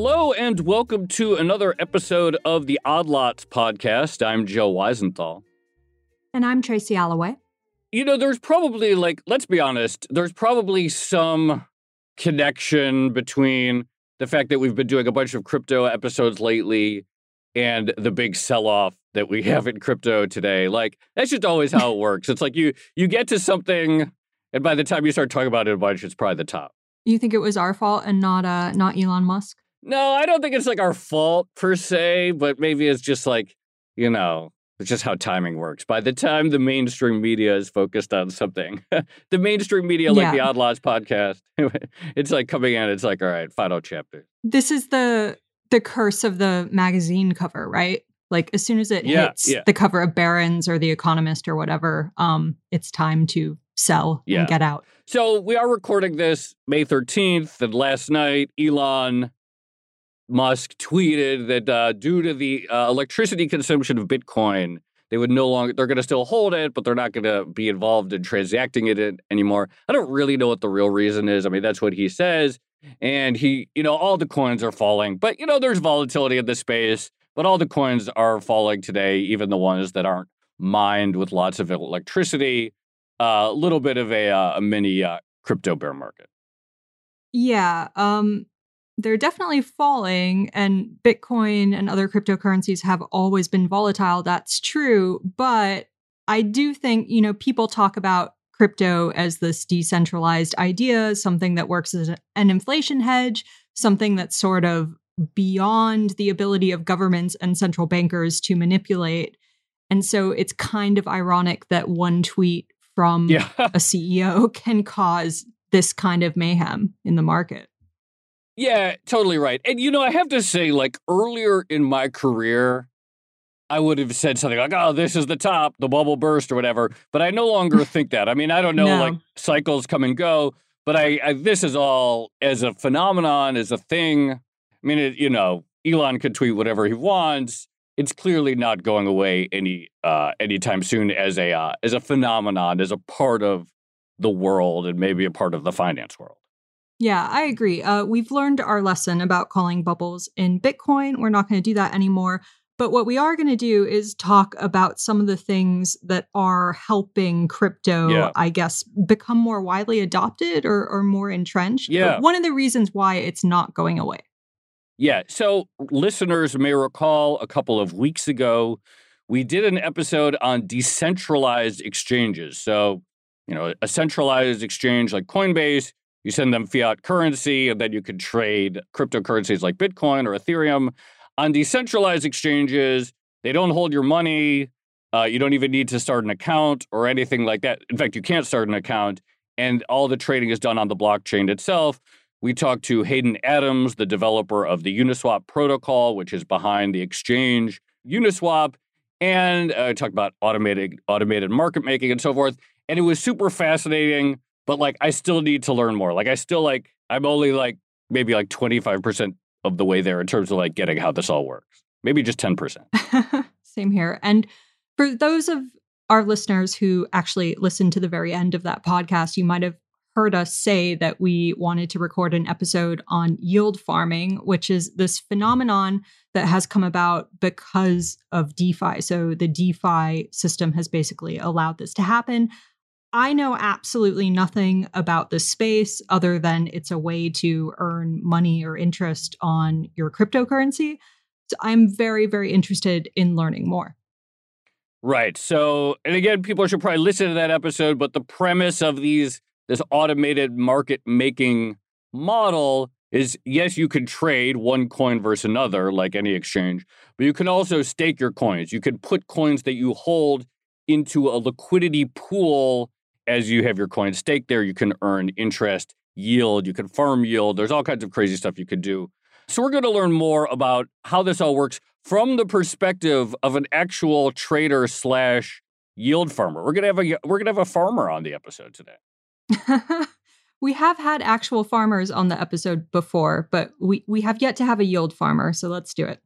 Hello and welcome to another episode of the Odd Lots podcast. I'm Joe Weisenthal. And I'm Tracy Alloway. You know, there's probably, like, let's be honest, there's probably some connection between the fact that we've been doing a bunch of crypto episodes lately and the big sell-off that we have in crypto today. Like, that's just always how it works. It's like you you get to something, and by the time you start talking about it a bunch, it's probably the top. You think it was our fault and not uh not Elon Musk? No, I don't think it's like our fault per se, but maybe it's just like, you know, it's just how timing works. By the time the mainstream media is focused on something, the mainstream media, like Yeah. the Odd Lots podcast, it's like coming in, it's like, all right, final chapter. This is the the curse of the magazine cover, right? Like as soon as it Yeah, hits yeah. the cover of Barron's or The Economist or whatever, um, it's time to sell Yeah. and get out. So we are recording this May 13th, and last night, Elon Musk tweeted that uh, due to the uh, electricity consumption of Bitcoin, they would no longer, they're going to still hold it, but they're not going to be involved in transacting it anymore. I don't really know what the real reason is. I mean, that's what he says. And he, you know, all the coins are falling, but, you know, there's volatility in the space, but all the coins are falling today, even the ones that aren't mined with lots of electricity. A little bit of a, uh, a mini uh, crypto bear market. Yeah, um, they're definitely falling, and Bitcoin and other cryptocurrencies have always been volatile. That's true. But I do think, you know, people talk about crypto as this decentralized idea, something that works as an inflation hedge, something that's sort of beyond the ability of governments and central bankers to manipulate. And so it's kind of ironic that one tweet from Yeah. a CEO can cause this kind of mayhem in the market. Yeah, totally right. And you know, I have to say, like earlier in my career, I would have said something like, "Oh, this is the top, the bubble burst, or whatever." But I no longer think that. I mean, I don't know, No. like cycles come and go, but I, I this is all as a phenomenon, as a thing. I mean, it, you know, Elon could tweet whatever he wants. It's clearly not going away any uh, anytime soon as a uh, as a phenomenon, as a part of the world, and maybe a part of the finance world. Yeah, I agree. Uh, we've learned our lesson about calling bubbles in Bitcoin. We're not going to do that anymore. But what we are going to do is talk about some of the things that are helping crypto, Yeah. I guess, become more widely adopted or, or more entrenched. Yeah. One of the reasons why it's not going away. Yeah. So listeners may recall a couple of weeks ago, we did an episode on decentralized exchanges. So, you know, a centralized exchange like Coinbase, you send them fiat currency, and then you can trade cryptocurrencies like Bitcoin or Ethereum. On decentralized exchanges, they don't hold your money. Uh, you don't even need to start an account or anything like that. In fact, you can't start an account, and all the trading is done on the blockchain itself. We talked to Hayden Adams, the developer of the Uniswap protocol, which is behind the exchange Uniswap, and uh, talked about automated automated market making and so forth. And it was super fascinating, but like I still need to learn more. Like I still like I'm only like maybe like 25% of the way there in terms of like getting how this all works. Maybe just 10%. Same here. And for those of our listeners who actually listened to the very end of that podcast, you might have heard us say that we wanted to record an episode on yield farming, which is this phenomenon that has come about because of DeFi. So the DeFi system has basically allowed this to happen. I know absolutely nothing about this space other than it's a way to earn money or interest on your cryptocurrency. So I'm very, very interested in learning more. Right. So, and again, people should probably listen to that episode, but the premise of these this automated market making model is yes, you can trade one coin versus another like any exchange, but you can also stake your coins. You can put coins that you hold into a liquidity pool as you have your coins staked there. You can earn interest, yield, you can farm yield. There's all kinds of crazy stuff you could do. So we're going to learn more about how this all works from the perspective of an actual trader slash yield farmer. We're gonna have a we're gonna have a farmer on the episode today. we have had actual farmers on the episode before, but we, we have yet to have a yield farmer. So let's do it.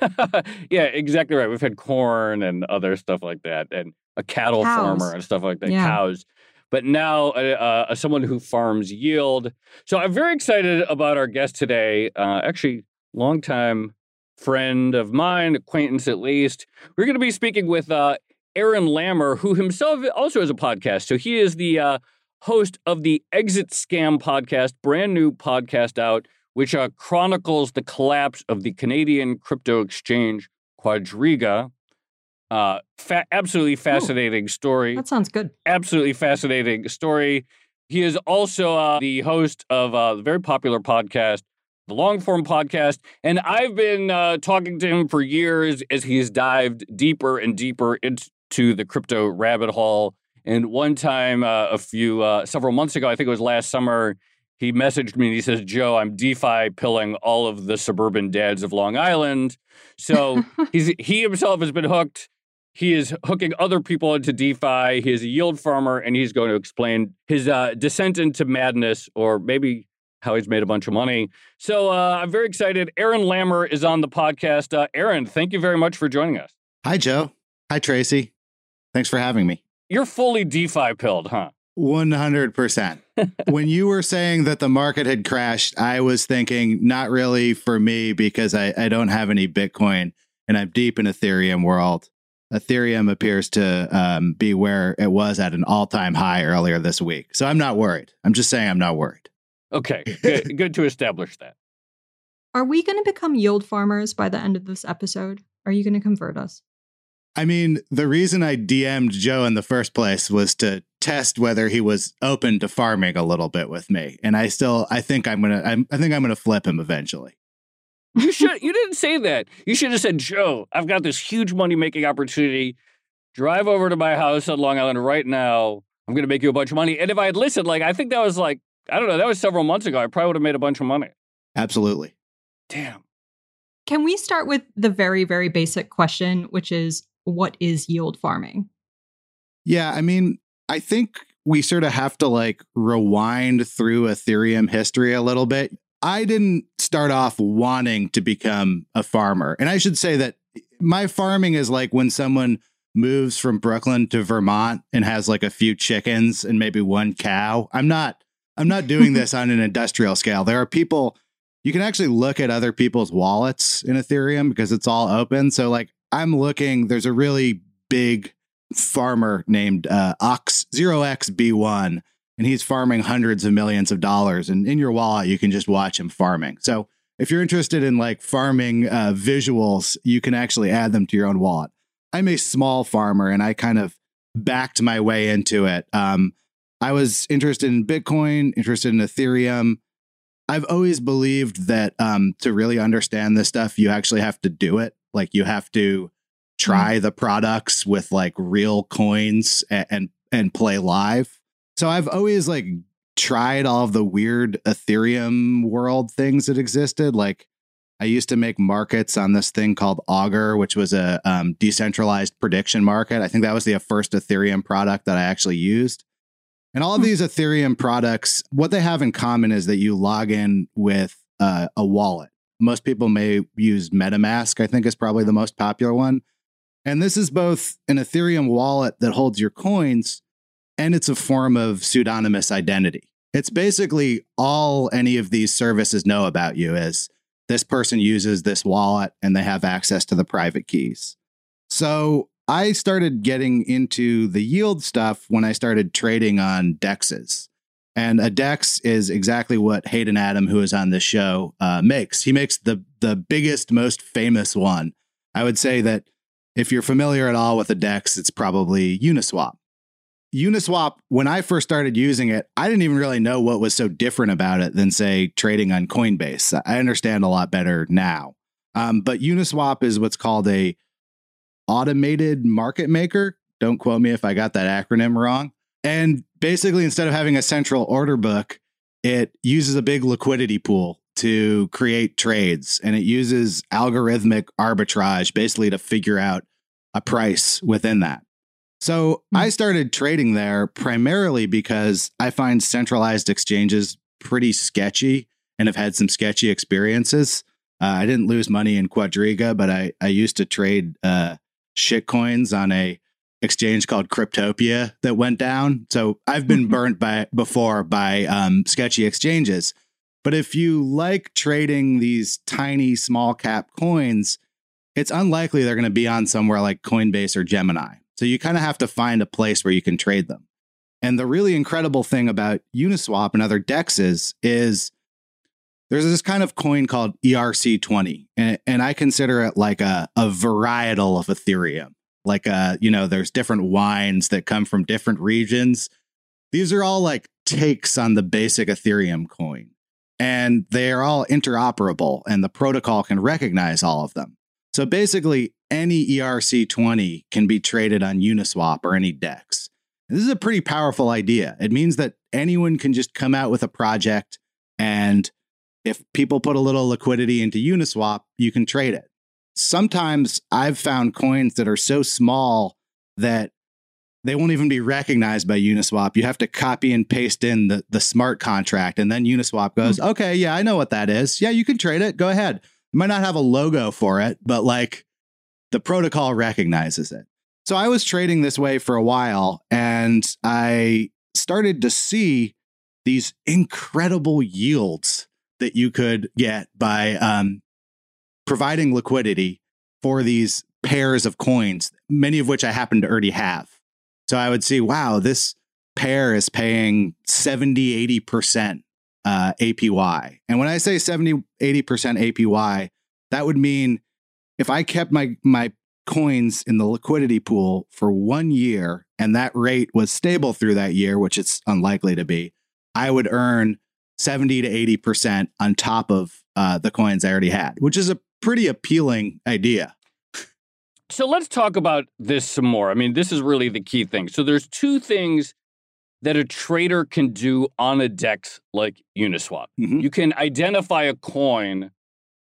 yeah, exactly right. We've had corn and other stuff like that, and a cattle Cows. farmer and stuff like that, Yeah. cows. But now, uh, uh, someone who farms yield. So I'm very excited about our guest today. Uh, actually, longtime friend of mine, acquaintance at least. We're going to be speaking with uh, Aaron Lammer, who himself also has a podcast. So he is the uh, host of the Exit Scam podcast, brand new podcast out, which uh, chronicles the collapse of the Canadian crypto exchange Quadriga. Uh, fa- absolutely fascinating Ooh, story. That sounds good. Absolutely fascinating story. He is also uh, the host of uh, the very popular podcast, the Longform Podcast. And I've been uh, talking to him for years as he's dived deeper and deeper into the crypto rabbit hole. And one time, uh, a few, uh, several months ago, I think it was last summer, he messaged me and he says, Joe, I'm DeFi pilling all of the suburban dads of Long Island. So he's, he himself has been hooked. He is hooking other people into DeFi. He is a yield farmer, and he's going to explain his uh, descent into madness, or maybe how he's made a bunch of money. So uh, I'm very excited. Aaron Lammer is on the podcast. Uh, Aaron, thank you very much for joining us. Hi, Joe. Hi, Tracy. Thanks for having me. You're fully DeFi pilled, huh? 100%. when you were saying that the market had crashed, I was thinking, not really for me because I, I don't have any Bitcoin and I'm deep in Ethereum world. Ethereum appears to um, be where it was at an all time high earlier this week. So I'm not worried. I'm just saying I'm not worried. Okay, good, good to establish that. Are we going to become yield farmers by the end of this episode? Are you going to convert us? I mean, the reason I DM'd Joe in the first place was to test whether he was open to farming a little bit with me, and I still, I think I'm gonna, I'm, I think I'm gonna flip him eventually. You should, you didn't say that. You should have said, Joe, I've got this huge money making opportunity. Drive over to my house on Long Island right now. I'm gonna make you a bunch of money. And if I had listened, like I think that was like, I don't know, that was several months ago. I probably would have made a bunch of money. Absolutely. Damn. Can we start with the very, very basic question, which is what is yield farming? Yeah, I mean, I think we sort of have to like rewind through Ethereum history a little bit. I didn't start off wanting to become a farmer. And I should say that my farming is like when someone moves from Brooklyn to Vermont and has like a few chickens and maybe one cow. I'm not I'm not doing this on an industrial scale. There are people you can actually look at other people's wallets in Ethereum because it's all open. So like I'm looking, there's a really big farmer named uh, Ox Zero X B1, and he's farming hundreds of millions of dollars. And in your wallet, you can just watch him farming. So if you're interested in like farming uh, visuals, you can actually add them to your own wallet. I'm a small farmer, and I kind of backed my way into it. Um, I was interested in Bitcoin, interested in Ethereum. I've always believed that um, to really understand this stuff, you actually have to do it. Like you have to try mm. the products with like real coins and, and and play live. So I've always like tried all of the weird Ethereum world things that existed. Like I used to make markets on this thing called Augur, which was a um, decentralized prediction market. I think that was the first Ethereum product that I actually used. And all of hmm. these Ethereum products, what they have in common is that you log in with uh, a wallet most people may use MetaMask, I think is probably the most popular one. And this is both an Ethereum wallet that holds your coins and it's a form of pseudonymous identity. It's basically all any of these services know about you is this person uses this wallet and they have access to the private keys. So I started getting into the yield stuff when I started trading on dexes. And a DEX is exactly what Hayden Adam, who is on this show, uh, makes. He makes the the biggest, most famous one. I would say that if you're familiar at all with a DEX, it's probably Uniswap. Uniswap, when I first started using it, I didn't even really know what was so different about it than, say, trading on Coinbase. I understand a lot better now. Um, but Uniswap is what's called a automated market maker. Don't quote me if I got that acronym wrong. And basically, instead of having a central order book, it uses a big liquidity pool to create trades and it uses algorithmic arbitrage basically to figure out a price within that. So mm-hmm. I started trading there primarily because I find centralized exchanges pretty sketchy and have had some sketchy experiences. Uh, I didn't lose money in Quadriga, but I, I used to trade uh, shit coins on a exchange called Cryptopia that went down. So I've been burnt by before by um, sketchy exchanges. But if you like trading these tiny small cap coins, it's unlikely they're going to be on somewhere like Coinbase or Gemini. So you kind of have to find a place where you can trade them. And the really incredible thing about Uniswap and other dexes is there's this kind of coin called ERC20, and, and I consider it like a, a varietal of Ethereum. Like, a, you know, there's different wines that come from different regions. These are all like takes on the basic Ethereum coin, and they are all interoperable, and the protocol can recognize all of them. So basically, any ERC20 can be traded on Uniswap or any DEX. This is a pretty powerful idea. It means that anyone can just come out with a project, and if people put a little liquidity into Uniswap, you can trade it. Sometimes I've found coins that are so small that they won't even be recognized by Uniswap. You have to copy and paste in the, the smart contract, and then Uniswap goes, mm-hmm. okay, yeah, I know what that is. Yeah, you can trade it. Go ahead might not have a logo for it, but like the protocol recognizes it. So I was trading this way for a while and I started to see these incredible yields that you could get by um, providing liquidity for these pairs of coins, many of which I happen to already have. So I would see, wow, this pair is paying 70, 80% uh, APY. And when I say 70, 80% APY, that would mean if I kept my, my coins in the liquidity pool for one year and that rate was stable through that year, which it's unlikely to be, I would earn 70 to 80% on top of uh, the coins I already had, which is a pretty appealing idea. So let's talk about this some more. I mean, this is really the key thing. So there's two things that a trader can do on a DEX like Uniswap. Mm-hmm. You can identify a coin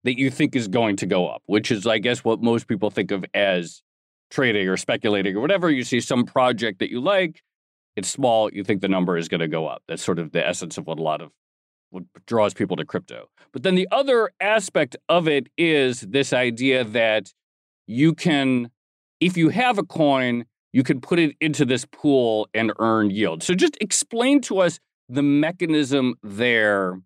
that you think is going to go up, which is, I guess, what most people think of as trading or speculating or whatever. You see some project that you like, it's small, you think the number is going to go up. That's sort of the essence of what a lot of what draws people to crypto. But then the other aspect of it is this idea that you can, if you have a coin, you can put it into this pool and earn yield. So just explain to us the mechanism there,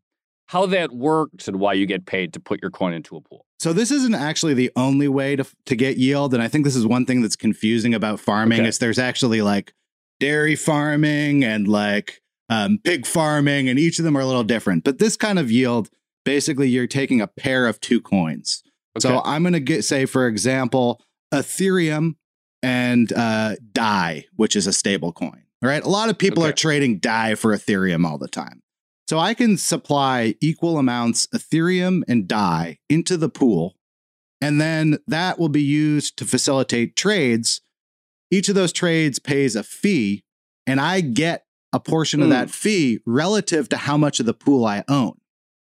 how that works, and why you get paid to put your coin into a pool. So this isn't actually the only way to to get yield, and I think this is one thing that's confusing about farming. Okay. Is there's actually like dairy farming and like um, pig farming, and each of them are a little different. But this kind of yield, basically, you're taking a pair of two coins. Okay. So I'm going to get say, for example, Ethereum and uh, DAI, which is a stable coin. Right. A lot of people okay. are trading DAI for Ethereum all the time. So I can supply equal amounts Ethereum and DAI into the pool, and then that will be used to facilitate trades. Each of those trades pays a fee, and I get a portion mm. of hmm. that fee relative to how much of the pool I own.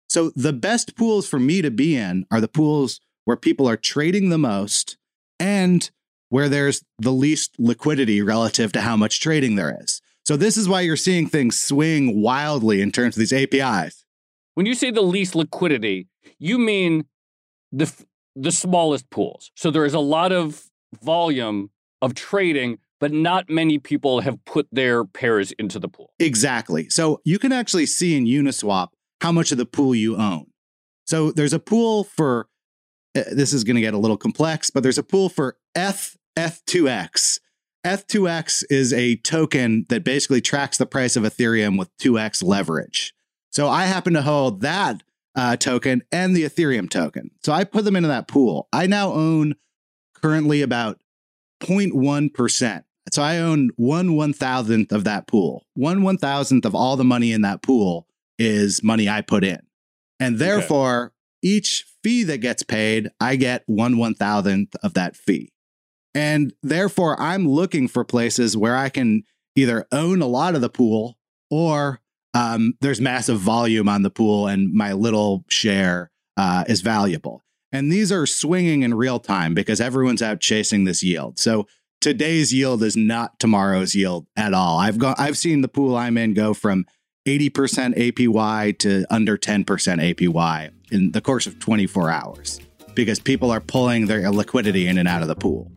So the best pools for me to be in are the pools where people are trading the most and where there's the least liquidity relative to how much trading there is. So this is why you're seeing things swing wildly in terms of these APYs. When you say the least liquidity, you mean the the smallest pools. So there is a lot of volume of trading, but not many people have put their pairs into the pool. Exactly. So you can actually see in Uniswap how much of the pool you own. So there's a pool for uh, this is going to get a little complex, but there's a pool for F ETH2X. ETH2X is a token that basically tracks the price of Ethereum with 2x leverage. So I happen to hold that uh, token and the Ethereum token. So I put them into that pool. I now own currently about 0.1%. So I own one one thousandth of that pool. One one thousandth of all the money in that pool is money I put in. And therefore, okay. each fee that gets paid, I get one one thousandth of that fee. And therefore, I'm looking for places where I can either own a lot of the pool or um, there's massive volume on the pool and my little share uh, is valuable. And these are swinging in real time because everyone's out chasing this yield. So today's yield is not tomorrow's yield at all. I've gone, I've seen the pool I'm in go from 80% APY to under 10% APY in the course of 24 hours because people are pulling their liquidity in and out of the pool.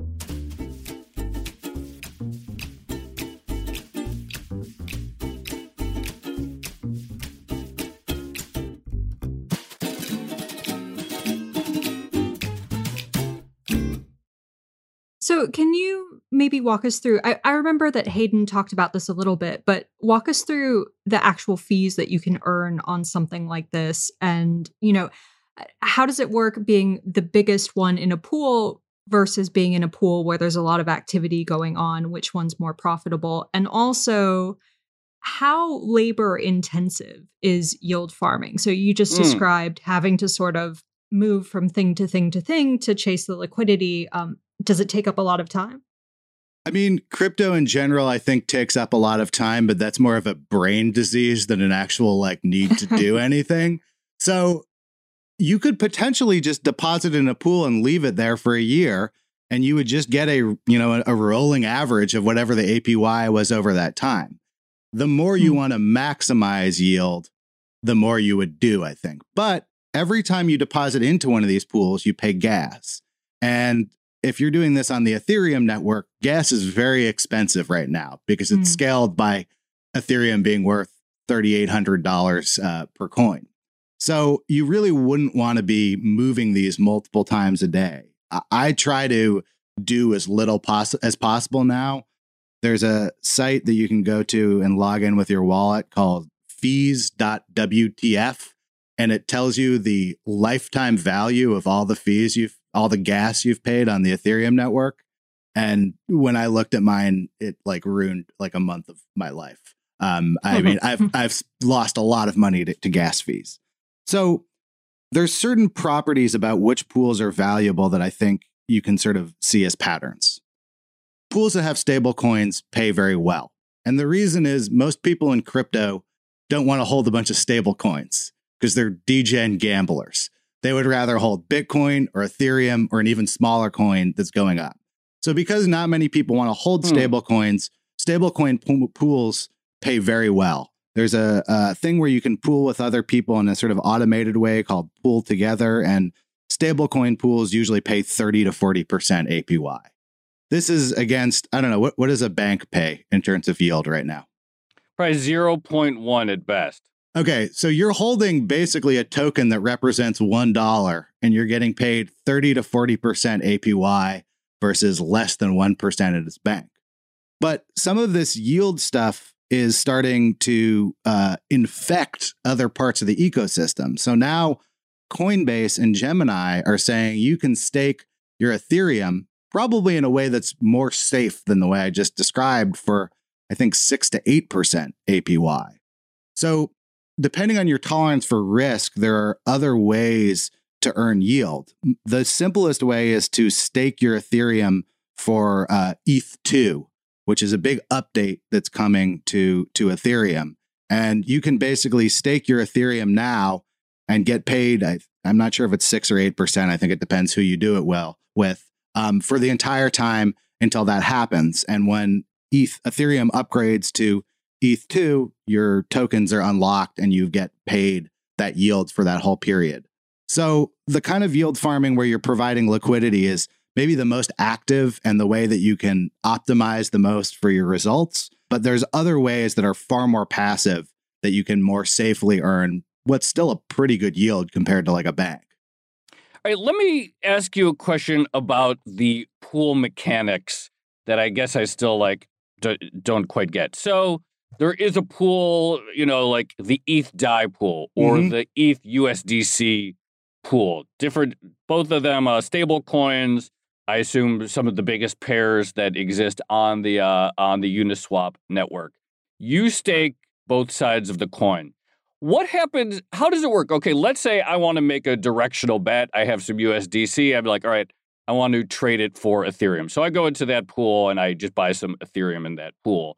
So, can you maybe walk us through? I, I, remember that Hayden talked about this a little bit, but walk us through the actual fees that you can earn on something like this. And, you know, how does it work being the biggest one in a pool versus being in a pool where there's a lot of activity going on? Which one's more profitable? And also, how labor intensive is yield farming? So, you just mm. described having to sort of move from thing to thing to thing to chase the liquidity. Um, does it take up a lot of time? I mean, crypto in general, I think takes up a lot of time, but that's more of a brain disease than an actual like need to do anything. So you could potentially just deposit in a pool and leave it there for a year and you would just get a you know a, rolling average of whatever the APY was over that time. The more you hmm. want to maximize yield, the more you would do, I think. But every time you deposit into one of these pools, you pay gas. And if you're doing this on the Ethereum network, gas is very expensive right now because it's mm. scaled by Ethereum being worth $3,800 uh, per coin. So you really wouldn't want to be moving these multiple times a day. I, I try to do as little poss- as possible now. There's a site that you can go to and log in with your wallet called fees.wtf and it tells you the lifetime value of all the fees you've all the gas you've paid on the Ethereum network. And when I looked at mine, it like ruined like a month of my life. Um, I mean, I've I've lost a lot of money to, to gas fees. So there's certain properties about which pools are valuable that I think you can sort of see as patterns. Pools that have stable coins pay very well. And the reason is most people in crypto don't want to hold a bunch of stable coins because they're degen gamblers. They would rather hold Bitcoin or Ethereum or an even smaller coin that's going up. So because not many people want to hold stable hmm. Coins, stable coin pools pay very well. There's a, a, thing where you can pool with other people in a sort of automated way called PoolTogether, and stablecoin pools usually pay 30 to 40% APY. This is against, I don't know, what, what does a bank pay in terms of yield right now? Probably 0.1 at best. Okay, so you're holding basically a token that represents $1 and you're getting paid 30 to 40% APY versus less than 1% at its bank. But some of this yield stuff is starting to uh, infect other parts of the ecosystem. So now Coinbase and Gemini are saying you can stake your Ethereum probably in a way that's more safe than the way I just described for, I think, 6 to 8% APY. So depending on your tolerance for risk, there are other ways to earn yield. The simplest way is to stake your Ethereum for uh, ETH2, which is a big update that's coming to, to Ethereum. And you can basically stake your Ethereum now and get paid. I, am not sure if it's six or 8%. I think it depends who you do it well with um, for the entire time until that happens. And when ETH, Ethereum upgrades to ETH2, your tokens are unlocked and you get paid that yield for that whole period. So, the kind of yield farming where you're providing liquidity is maybe the most active and the way that you can optimize the most for your results. But there's other ways that are far more passive that you can more safely earn what's still a pretty good yield compared to like a bank. All right, let me ask you a question about the pool mechanics that I guess I still like don't quite get. So, there is a pool, you know, like the ETH DAI pool or mm-hmm. the ETH USDC pool. Different, both of them uh, stable coins. I assume some of the biggest pairs that exist on the uh, on the Uniswap network. You stake both sides of the coin. What happens? How does it work? Okay, let's say I want to make a directional bet. I have some USDC. I'm like, all right, I want to trade it for Ethereum. So I go into that pool and I just buy some Ethereum in that pool.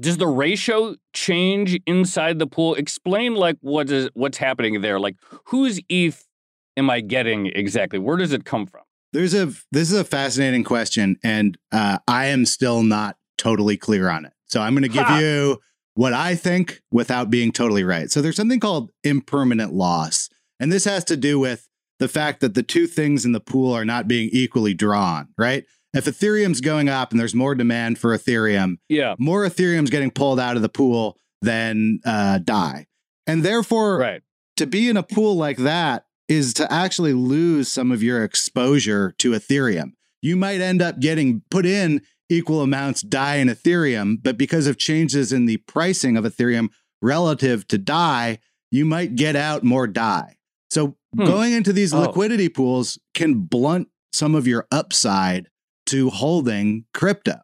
Does the ratio change inside the pool? Explain like what is what's happening there. Like whose ETH am I getting exactly? Where does it come from? There's a this is a fascinating question, and uh, I am still not totally clear on it. So I'm going to give ha. you what I think without being totally right. So there's something called impermanent loss, and this has to do with the fact that the two things in the pool are not being equally drawn. Right? if Ethereum's going up and there's more demand for Ethereum, yeah, more Ethereum's getting pulled out of the pool than uh, DAI, and therefore, right. to be in a pool like that is to actually lose some of your exposure to Ethereum. you might end up getting put in equal amounts DAI and Ethereum, but because of changes in the pricing of Ethereum relative to DAI, you might get out more DAI. So hmm. going into these oh. liquidity pools can blunt some of your upside to holding crypto,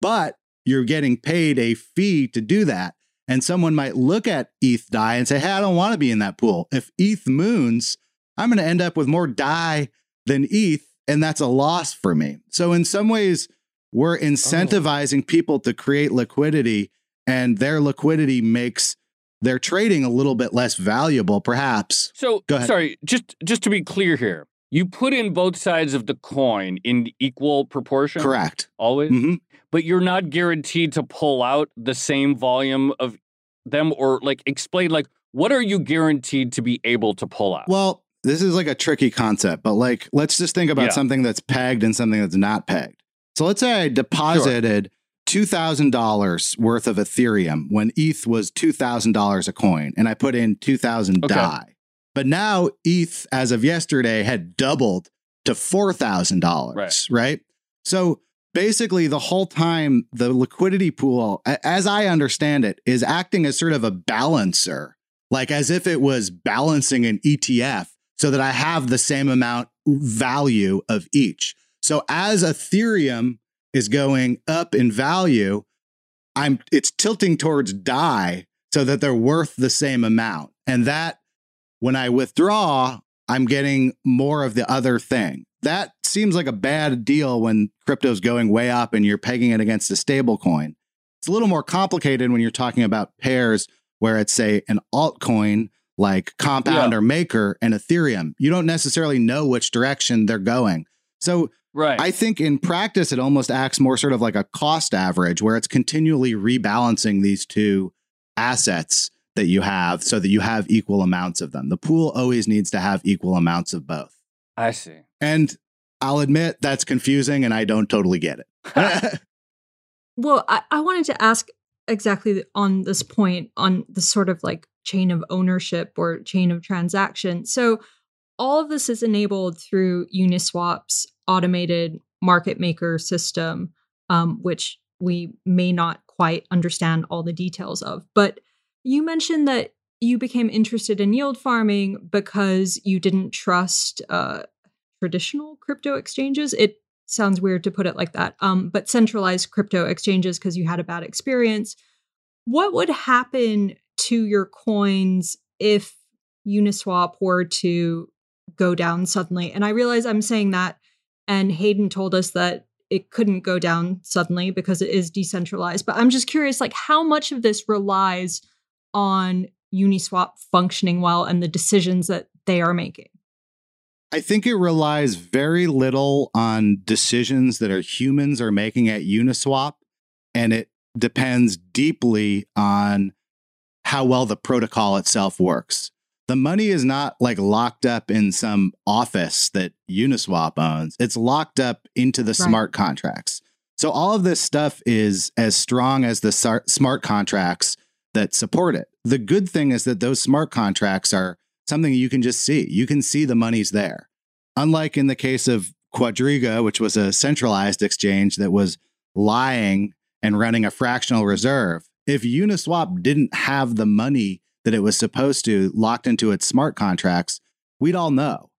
but you're getting paid a fee to do that. And someone might look at ETH DAI and say, Hey, I don't want to be in that pool. If ETH moons, I'm going to end up with more DAI than ETH. And that's a loss for me. So, in some ways, we're incentivizing oh. people to create liquidity, and their liquidity makes their trading a little bit less valuable, perhaps. So, sorry, just just to be clear here, you put in both sides of the coin in equal proportion. Correct. Always. Mm-hmm. But you're not guaranteed to pull out the same volume of them, or like explain like what are you guaranteed to be able to pull out? Well, this is like a tricky concept, but like let's just think about yeah. something that's pegged and something that's not pegged. So let's say I deposited sure. $2,000 worth of Ethereum when ETH was $2,000 a coin and I put in 2000 okay. DAI. But now ETH, as of yesterday, had doubled to $4,000, right. right? So basically, the whole time, the liquidity pool, as I understand it, is acting as sort of a balancer, like as if it was balancing an ETF so that I have the same amount value of each. So as Ethereum is going up in value, I'm it's tilting towards DAI so that they're worth the same amount. And that when I withdraw, I'm getting more of the other thing. That seems like a bad deal when crypto's going way up and you're pegging it against a stable coin. It's a little more complicated when you're talking about pairs where it's say an altcoin like Compound yeah. or Maker and Ethereum. You don't necessarily know which direction they're going. So Right. I think in practice, it almost acts more sort of like a cost average where it's continually rebalancing these two assets that you have so that you have equal amounts of them. The pool always needs to have equal amounts of both. I see. And I'll admit that's confusing and I don't totally get it. well, I, I wanted to ask exactly on this point on the sort of like chain of ownership or chain of transaction. So all of this is enabled through Uniswap's automated market maker system, um, which we may not quite understand all the details of. But you mentioned that you became interested in yield farming because you didn't trust uh, traditional crypto exchanges. It sounds weird to put it like that, um, but centralized crypto exchanges because you had a bad experience. What would happen to your coins if Uniswap were to go down suddenly? And I realize I'm saying that and Hayden told us that it couldn't go down suddenly because it is decentralized. But I'm just curious, like, how much of this relies on Uniswap functioning well and the decisions that they are making? I think it relies very little on decisions that our humans are making at Uniswap. And it depends deeply on how well the protocol itself works the money is not like locked up in some office that Uniswap owns. It's locked up into the right. smart contracts. So all of this stuff is as strong as the smart contracts that support it. The good thing is that those smart contracts are something you can just see. You can see the money's there. Unlike in the case of Quadriga, which was a centralized exchange that was lying and running a fractional reserve, if Uniswap didn't have the money that it was supposed to locked into its smart contracts, we'd all know.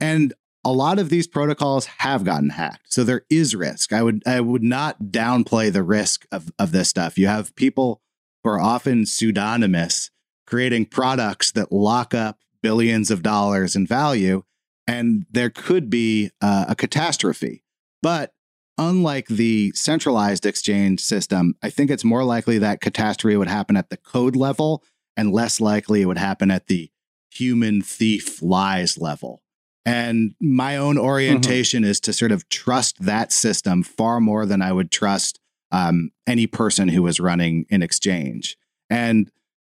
And a lot of these protocols have gotten hacked. So there is risk. I would I would not downplay the risk of, of this stuff. You have people who are often pseudonymous creating products that lock up billions of dollars in value, and there could be uh, a catastrophe. But unlike the centralized exchange system, I think it's more likely that catastrophe would happen at the code level and less likely it would happen at the human thief lies level. And my own orientation mm-hmm. is to sort of trust that system far more than I would trust um, any person who was running an exchange. And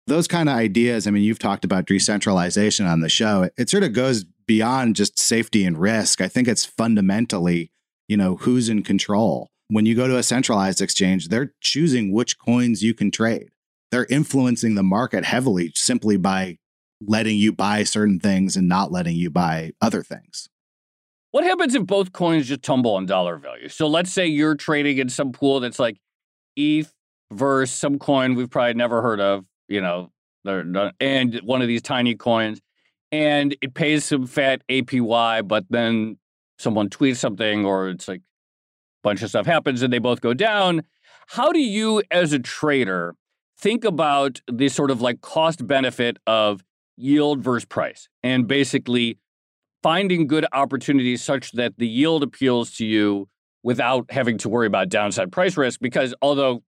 those kind of ideas, I mean, you've talked about decentralization on the show. It, it sort of goes beyond just safety and risk. I think it's fundamentally, you know, who's in control. When you go to a centralized exchange, they're choosing which coins you can trade they're influencing the market heavily simply by letting you buy certain things and not letting you buy other things. What happens if both coins just tumble on dollar value? So let's say you're trading in some pool that's like ETH versus some coin we've probably never heard of, you know, and one of these tiny coins, and it pays some fat APY, but then someone tweets something or it's like a bunch of stuff happens and they both go down. How do you, as a trader, think about the sort of like cost benefit of yield versus price and basically finding good opportunities such that the yield appeals to you without having to worry about downside price risk because although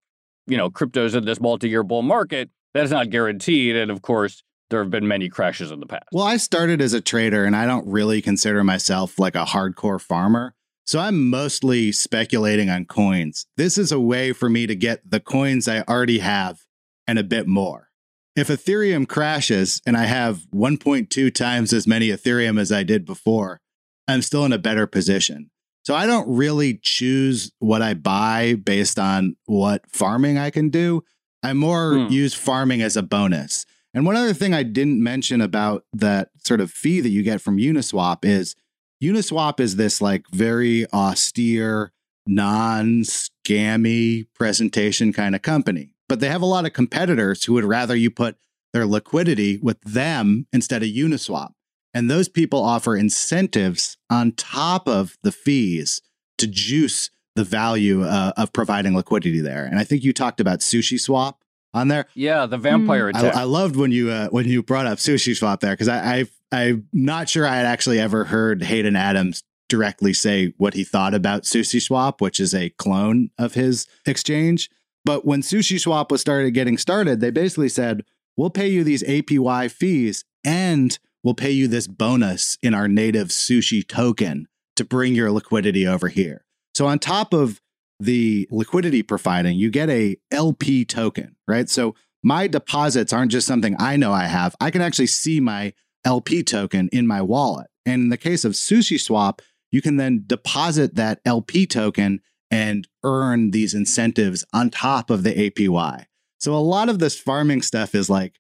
you know crypto's in this multi-year bull market that's not guaranteed and of course there have been many crashes in the past well i started as a trader and i don't really consider myself like a hardcore farmer so i'm mostly speculating on coins this is a way for me to get the coins i already have and a bit more if Ethereum crashes and I have 1.2 times as many Ethereum as I did before, I'm still in a better position. So I don't really choose what I buy based on what farming I can do. I more hmm. use farming as a bonus. And one other thing I didn't mention about that sort of fee that you get from Uniswap is Uniswap is this like very austere, non scammy presentation kind of company but they have a lot of competitors who would rather you put their liquidity with them instead of Uniswap. And those people offer incentives on top of the fees to juice the value uh, of providing liquidity there. And I think you talked about Sushi Swap on there. Yeah, the vampire mm. attack. I, I, loved when you uh, when you brought up Sushi Swap there because I, I I'm not sure I had actually ever heard Hayden Adams directly say what he thought about Sushi Swap, which is a clone of his exchange. But when Sushi Swap was started getting started, they basically said, we'll pay you these APY fees and we'll pay you this bonus in our native sushi token to bring your liquidity over here. So on top of the liquidity providing, you get a LP token, right? So my deposits aren't just something I know I have. I can actually see my LP token in my wallet. And in the case of Sushi Swap, you can then deposit that LP token and earn these incentives on top of the APY. So a lot of this farming stuff is like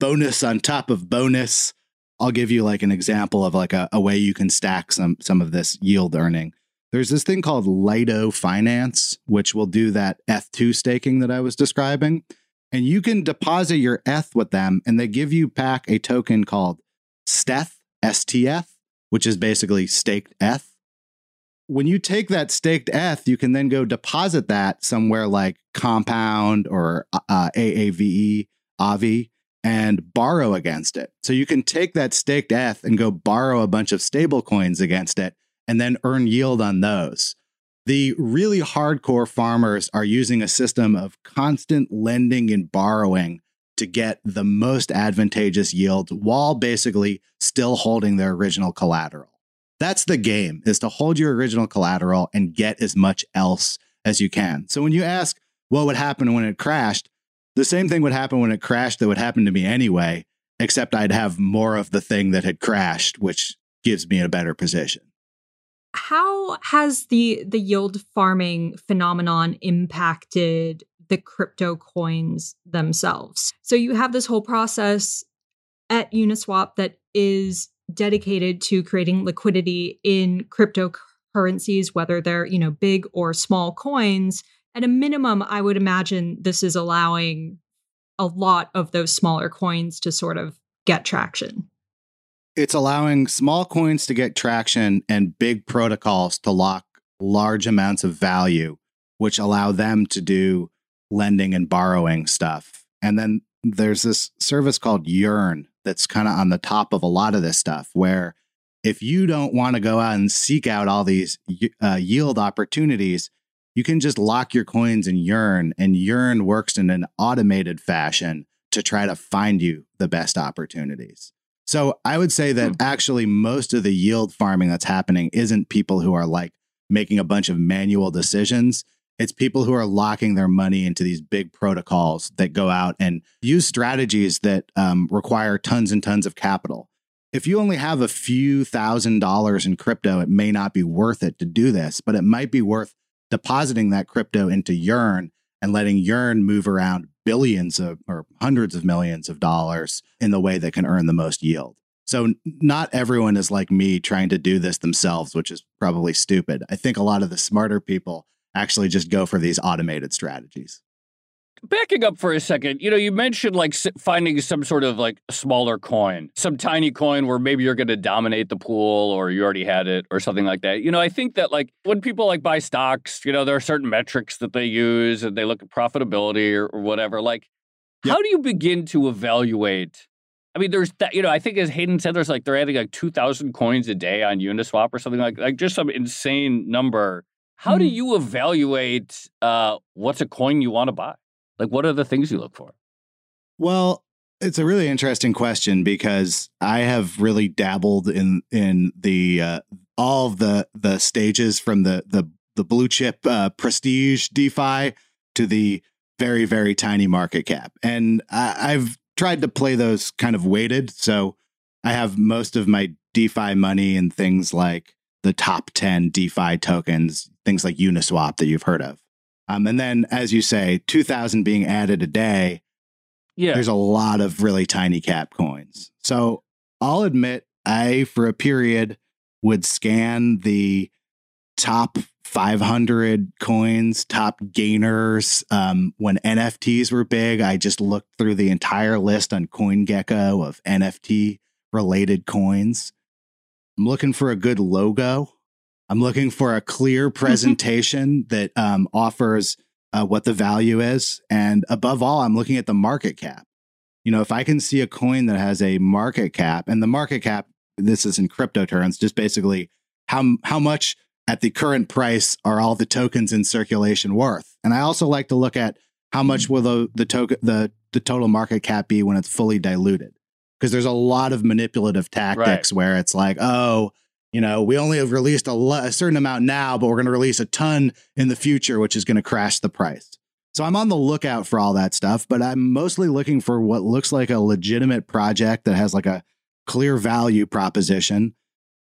bonus on top of bonus. I'll give you like an example of like a, a way you can stack some some of this yield earning. There's this thing called Lido Finance, which will do that ETH2 staking that I was describing. And you can deposit your ETH with them, and they give you back a token called STETH, STF, which is basically staked ETH when you take that staked ETH, you can then go deposit that somewhere like Compound or uh, AAVE, Avi, and borrow against it. So you can take that staked ETH and go borrow a bunch of stable coins against it and then earn yield on those. The really hardcore farmers are using a system of constant lending and borrowing to get the most advantageous yield while basically still holding their original collateral. That's the game is to hold your original collateral and get as much else as you can. So when you ask what would happen when it crashed, the same thing would happen when it crashed that would happen to me anyway, except I'd have more of the thing that had crashed, which gives me a better position. How has the the yield farming phenomenon impacted the crypto coins themselves? So you have this whole process at Uniswap that is dedicated to creating liquidity in cryptocurrencies, whether they're, you know, big or small coins. At a minimum, I would imagine this is allowing a lot of those smaller coins to sort of get traction. It's allowing small coins to get traction and big protocols to lock large amounts of value, which allow them to do lending and borrowing stuff. And then there's this service called Yearn that's kind of on the top of a lot of this stuff where if you don't want to go out and seek out all these uh, yield opportunities you can just lock your coins in yearn and yearn works in an automated fashion to try to find you the best opportunities so i would say that hmm. actually most of the yield farming that's happening isn't people who are like making a bunch of manual decisions it's people who are locking their money into these big protocols that go out and use strategies that um, require tons and tons of capital. If you only have a few thousand dollars in crypto, it may not be worth it to do this, but it might be worth depositing that crypto into Yearn and letting Yearn move around billions of or hundreds of millions of dollars in the way that can earn the most yield. So not everyone is like me trying to do this themselves, which is probably stupid. I think a lot of the smarter people actually just go for these automated strategies. Backing up for a second, you know, you mentioned like finding some sort of like smaller coin, some tiny coin where maybe you're going to dominate the pool or you already had it or something like that. You know, I think that like when people like buy stocks, you know, there are certain metrics that they use and they look at profitability or, or whatever. Like, yep. how do you begin to evaluate? I mean, there's that, you know, I think as Hayden said, there's like they're adding like 2,000 coins a day on Uniswap or something like like just some insane number. How mm-hmm. do you evaluate uh, what's a coin you want to buy? Like, what are the things you look for? Well, it's a really interesting question because I have really dabbled in in the uh, all of the the stages from the the the blue chip uh, prestige DeFi to the very very tiny market cap, and I, I've tried to play those kind of weighted. So I have most of my DeFi money in things like the top ten DeFi tokens, things like Uniswap that you've heard of. Um, and then, as you say, 2,000 being added a day. Yeah. There's a lot of really tiny cap coins. So I'll admit, I, for a period, would scan the top 500 coins, top gainers. Um, when NFTs were big, I just looked through the entire list on CoinGecko of NFT related coins. I'm looking for a good logo. I'm looking for a clear presentation that um, offers uh, what the value is. And above all, I'm looking at the market cap. You know, if I can see a coin that has a market cap, and the market cap, this is in crypto terms, just basically how how much at the current price are all the tokens in circulation worth. And I also like to look at how much mm-hmm. will the the token the the total market cap be when it's fully diluted. Because there's a lot of manipulative tactics right. where it's like, oh, you know, we only have released a, a certain amount now, but we're going to release a ton in the future, which is going to crash the price. So I'm on the lookout for all that stuff, but I'm mostly looking for what looks like a legitimate project that has like a clear value proposition.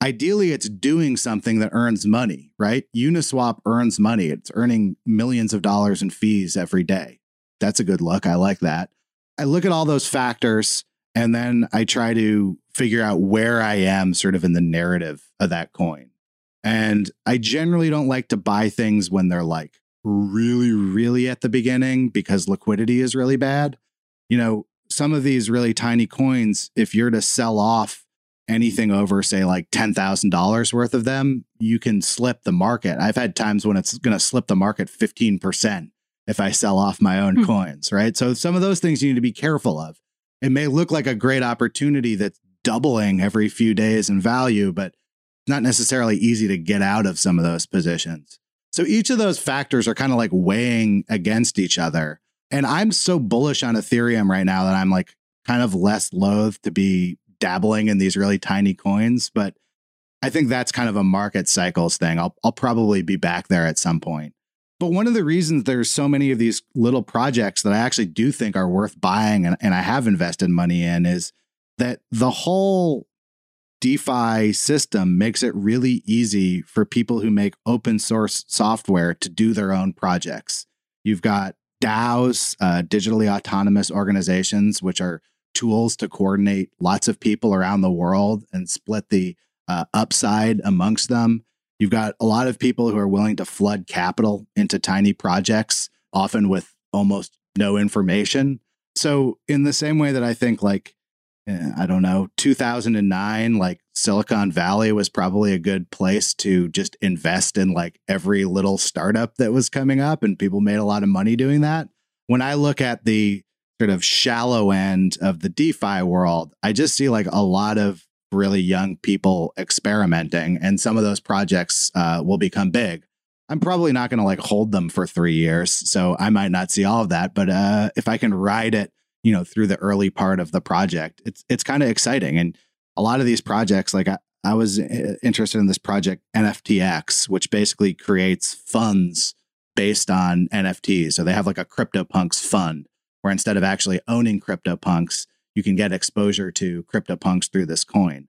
Ideally, it's doing something that earns money, right? Uniswap earns money. It's earning millions of dollars in fees every day. That's a good look. I like that. I look at all those factors and then I try to figure out where I am sort of in the narrative of that coin. And I generally don't like to buy things when they're like really, really at the beginning because liquidity is really bad. You know, some of these really tiny coins, if you're to sell off anything over, say, like $10,000 worth of them, you can slip the market. I've had times when it's going to slip the market 15% if I sell off my own hmm. coins, right? So some of those things you need to be careful of. It may look like a great opportunity that's doubling every few days in value, but not necessarily easy to get out of some of those positions. So each of those factors are kind of like weighing against each other. And I'm so bullish on Ethereum right now that I'm like kind of less loath to be dabbling in these really tiny coins. But I think that's kind of a market cycles thing. I'll, I'll probably be back there at some point. But one of the reasons there's so many of these little projects that I actually do think are worth buying and, and I have invested money in is that the whole DeFi system makes it really easy for people who make open source software to do their own projects. You've got DAOs, uh, digitally autonomous organizations, which are tools to coordinate lots of people around the world and split the uh, upside amongst them. You've got a lot of people who are willing to flood capital into tiny projects, often with almost no information. So, in the same way that I think like I don't know, 2009, like Silicon Valley was probably a good place to just invest in like every little startup that was coming up, and people made a lot of money doing that. When I look at the sort of shallow end of the DeFi world, I just see like a lot of really young people experimenting, and some of those projects uh, will become big. I'm probably not going to like hold them for three years, so I might not see all of that. But uh, if I can ride it you know through the early part of the project it's it's kind of exciting. And a lot of these projects like I, I was uh, interested in this project NFTX which basically creates funds based on nfts so they have like a CryptoPunks fund where instead of actually owning CryptoPunks you can get exposure to CryptoPunks through this coin.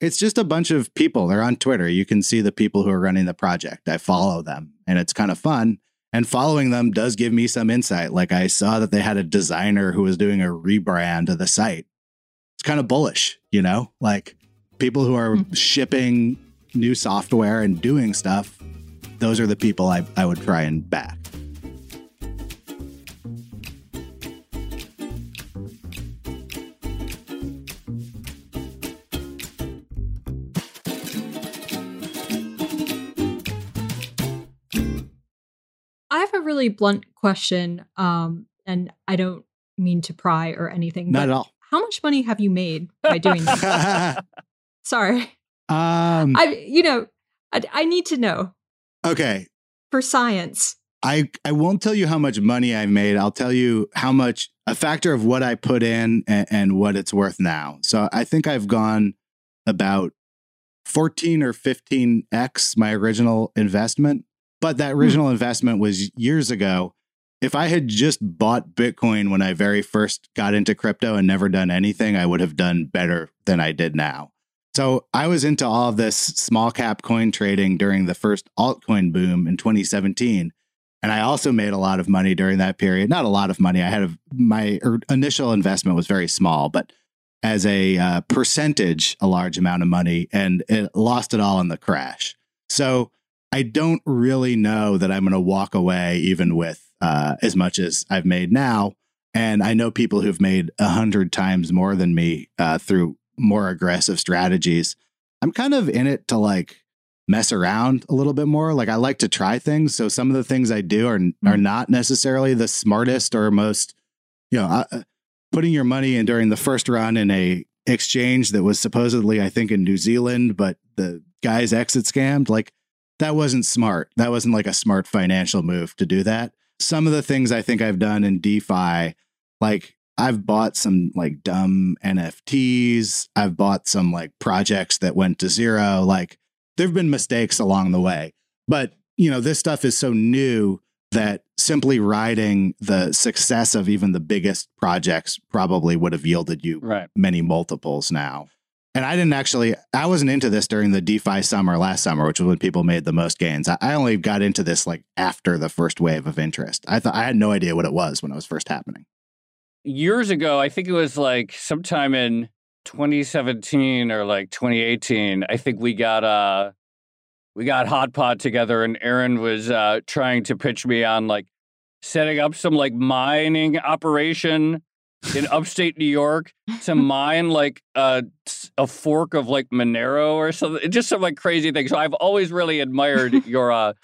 It's just a bunch of people. They're on twitter. You can see the people who are running the project. I follow them and it's kind of fun and following them does give me some insight. Like I saw that they had a designer who was doing a rebrand of the site. it's kind of bullish, you know, like people who are mm-hmm. shipping new software and doing stuff. Those are the people I, I would try and back. Really blunt question, um, and I don't mean to pry or anything. Not at all. How much money have you made by doing this? Sorry. Um, I, you know, I, I need to know. Okay. For science. I, I won't tell you how much money I made. I'll tell you how much a factor of what I put in and, and what it's worth now. So I think I've gone about 14 or 15x my original investment. But that hmm. original hmm. investment was years ago if I had just bought Bitcoin when I very first got into crypto and never done anything, I would have done better than I did now. So I was into all of this small cap coin trading during the first altcoin boom in 2017. And I also made a lot of money during that period. Not a lot of money. I had a, my er, initial investment was very small, but as a uh, percentage, a large amount of money, and it lost it all in the crash. So I don't really know that I'm going to walk away even with uh, as much as I've made now. And I know people who've made a hundred times more than me uh, through more aggressive strategies. I'm kind of in it to like mess around a little bit more. Like I like to try things. So some of the things I do are mm-hmm. are not necessarily the smartest or most, you know, uh, putting your money in during the first run in a exchange that was supposedly I think in New Zealand, but the guys exit scammed. Like that wasn't smart. That wasn't like a smart financial move to do that some of the things I think I've done in DeFi, like I've bought some like dumb NFTs. I've bought some like projects that went to zero. Like there've been mistakes along the way. But, you know, this stuff is so new that simply riding the success of even the biggest projects probably would have yielded you right. many multiples now. And I didn't actually, I wasn't into this during the DeFi summer last summer, which was when people made the most gains. I, only got into this like after the first wave of interest. I thought I had no idea what it was when it was first happening. Years ago, I think it was like sometime in 2017 or like 2018. I think we got uh we got Hot Pot together, and Aaron was uh, trying to pitch me on like setting up some like mining operation in upstate New York to mine like a, a fork of like Monero or something. Just some like crazy things. So I've always really admired your uh,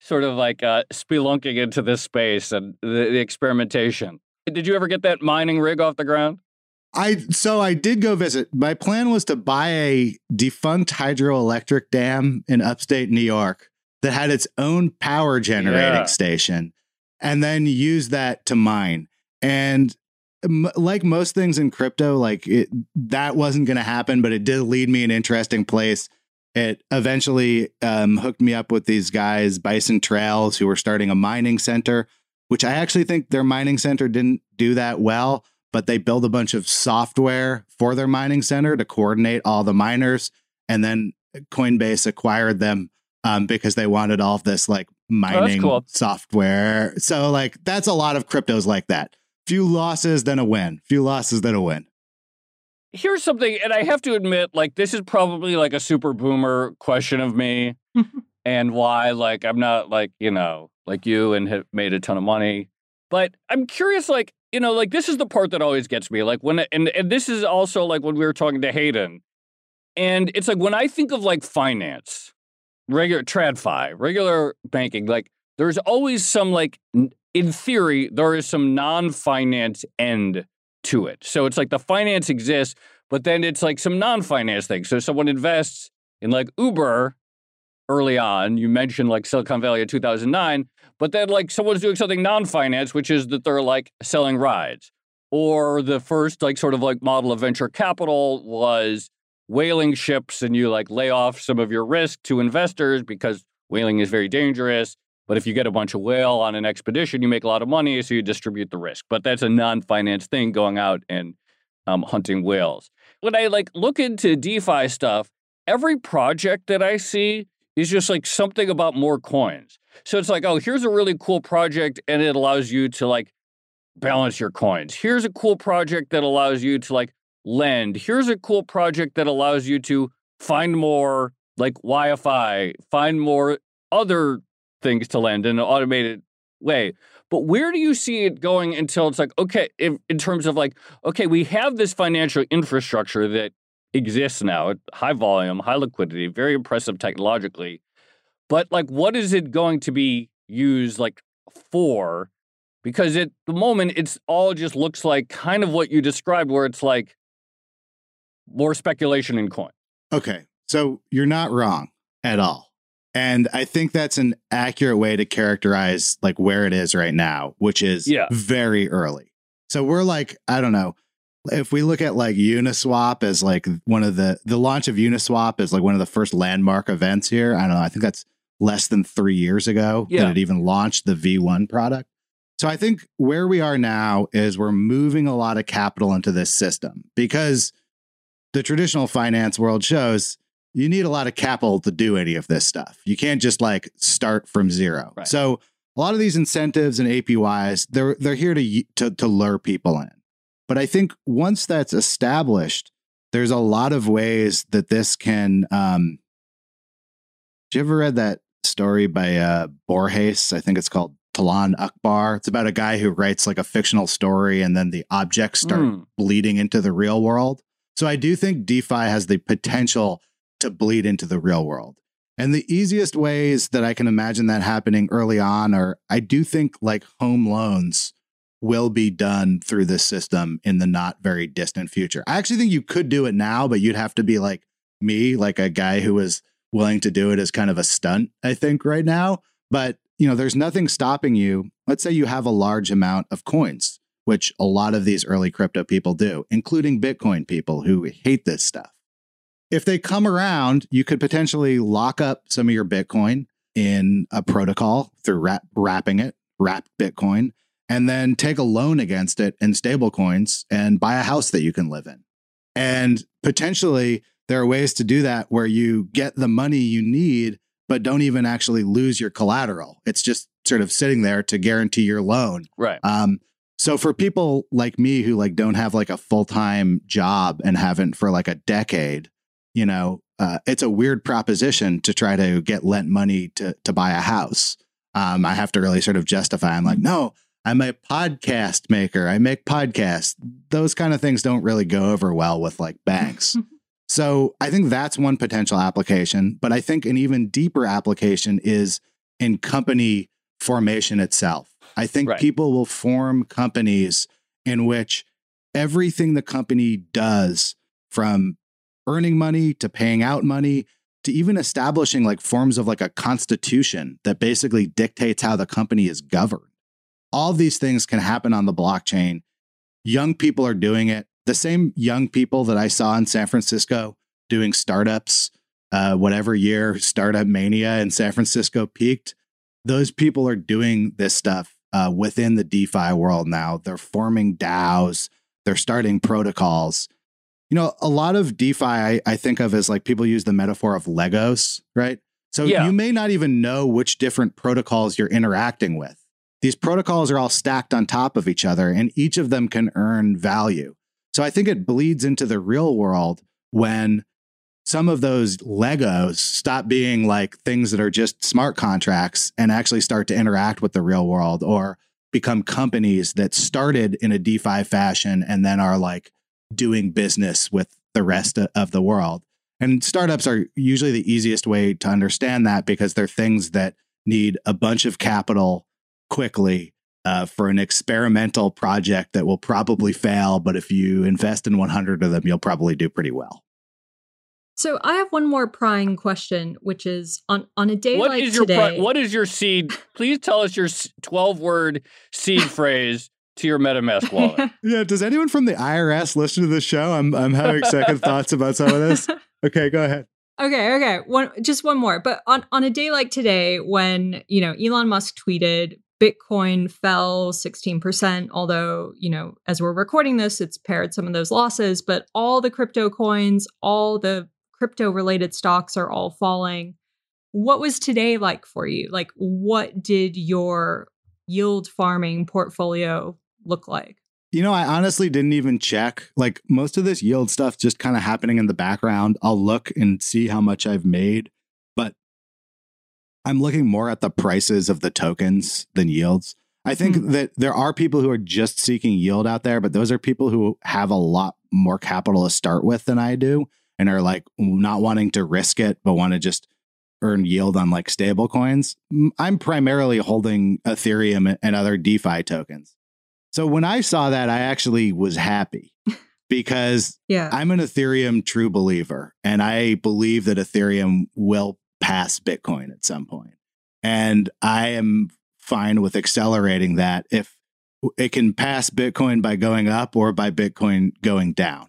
sort of like uh, spelunking into this space and the, the experimentation. Did you ever get that mining rig off the ground? I so I did go visit. My plan was to buy a defunct hydroelectric dam in upstate New York that had its own power generating yeah. station and then use that to mine. And like most things in crypto, like it, that wasn't going to happen, but it did lead me an interesting place. It eventually um, hooked me up with these guys, Bison Trails, who were starting a mining center, which I actually think their mining center didn't do that well, but they built a bunch of software for their mining center to coordinate all the miners. And then Coinbase acquired them um, because they wanted all of this like oh, mining oh, cool. software. So, like, that's a lot of cryptos like that few losses, then a win. Few losses, then a win. Here's something, and I have to admit, like, this is probably like a super boomer question of me and why, like, I'm not like, you know, like you and have made a ton of money. But I'm curious, like, you know, like, this is the part that always gets me. Like, when, and, and this is also like when we were talking to Hayden. And it's like when I think of like finance, regular TradFi, regular banking, like, there's always some like in theory, there is some non finance end to it. So it's like the finance exists, but then it's like some non finance thing. So someone invests in like Uber early on. You mentioned like Silicon Valley in 2009, but then like someone's doing something non finance, which is that they're like selling rides. Or the first like sort of like model of venture capital was whaling ships and you like lay off some of your risk to investors because whaling is very dangerous but if you get a bunch of whale on an expedition, you make a lot of money, so you distribute the risk. But that's a non-finance thing going out and um, hunting whales. When I like look into DeFi stuff, every project that I see is just like something about more coins. So it's like, oh, here's a really cool project, and it allows you to like balance your coins. Here's a cool project that allows you to like lend. Here's a cool project that allows you to find more like Wi-Fi, find more other things to lend in an automated way. But where do you see it going until it's like, okay, if, in terms of like, okay, we have this financial infrastructure that exists now high volume, high liquidity, very impressive technologically. But like, what is it going to be used like for? Because at the moment, it's all just looks like kind of what you described, where it's like more speculation in coin. Okay. So you're not wrong at all. And I think that's an accurate way to characterize like where it is right now, which is Yeah. very early. So we're like, I don't know, if we look at like Uniswap as like one of the the launch of Uniswap is like one of the first landmark events here. I don't know. I think that's less than three years ago Yeah. that it even launched the V1 product. So I think where we are now is we're moving a lot of capital into this system because the traditional finance world shows you need a lot of capital to do any of this stuff. You can't just like start from zero. Right. So a lot of these incentives and APYs, they're they're here to to to lure people in. But I think once that's established, there's a lot of ways that this can. Um, did you ever read that story by uh, Borges? I think it's called Tlön, Uqbar. It's about a guy who writes like a fictional story, and then the objects start Mm. bleeding into the real world. So I do think DeFi has the potential to bleed into the real world. And the easiest ways that I can imagine that happening early on are I do think like home loans will be done through this system in the not very distant future. I actually think you could do it now, but you'd have to be like me, like a guy who was willing to do it as kind of a stunt, I think, right now. But, you know, there's nothing stopping you. Let's say you have a large amount of coins, which a lot of these early crypto people do, including Bitcoin people who hate this stuff. If they come around, you could potentially lock up some of your Bitcoin in a protocol through wrap, wrapping it, wrap Bitcoin, and then take a loan against it in stable coins and buy a house that you can live in. And potentially, there are ways to do that where you get the money you need, but don't even actually lose your collateral. It's just sort of sitting there to guarantee your loan. Right. Um, so for people like me who like don't have like a full time job and haven't for like a decade, you know, uh, it's a weird proposition to try to get lent money to to buy a house. Um, I have to really sort of justify. I'm like, no, I'm a podcast maker. I make podcasts. Those kind of things don't really go over well with like banks. So I think that's one potential application. But I think an even deeper application is in company formation itself. I think Right. people will form companies in which everything the company does, from earning money to paying out money to even establishing like forms of like a constitution that basically dictates how the company is governed. All these things can happen on the blockchain. Young people are doing it. The same young people that I saw in San Francisco doing startups, uh, whatever year Startup Mania in San Francisco peaked, those people are doing this stuff uh, within the DeFi world now. They're forming DAOs, they're starting protocols. You know, a lot of DeFi I, I think of as like people use the metaphor of Legos, right? So Yeah. you may not even know which different protocols you're interacting with. These protocols are all stacked on top of each other, and each of them can earn value. So I think it bleeds into the real world when some of those Legos stop being like things that are just smart contracts and actually start to interact with the real world or become companies that started in a DeFi fashion and then are like doing business with the rest of the world. And startups are usually the easiest way to understand that because they're things that need a bunch of capital quickly uh, for an experimental project that will probably fail. But if you invest in 100 of them, you'll probably do pretty well. So I have one more prying question, which is on on a day What like is your today. pri- what is your seed? Please tell us your twelve word seed phrase to your MetaMask wallet. Yeah. Does anyone from the IRS listen to the show? I'm I'm having second thoughts about some of this. Okay, go ahead. Okay, okay. One just one more. But on on a day like today when, you know, Elon Musk tweeted Bitcoin fell 16%, although, you know, as we're recording this, it's paired some of those losses, but all the crypto coins, all the crypto related stocks are all falling. What was today like for you? Like what did your yield farming portfolio look like? You know, I honestly didn't even check. Like most of this yield stuff just kind of happening in the background. I'll look and see how much I've made, but I'm looking more at the prices of the tokens than yields. I think Hmm. that there are people who are just seeking yield out there, but those are people who have a lot more capital to start with than I do and are like not wanting to risk it, but want to just earn yield on like stable coins. I'm primarily holding Ethereum and other DeFi tokens. So when I saw that, I actually was happy because Yeah. I'm an Ethereum true believer, and I believe that Ethereum will pass Bitcoin at some point. And I am fine with accelerating that if it can pass Bitcoin by going up or by Bitcoin going down.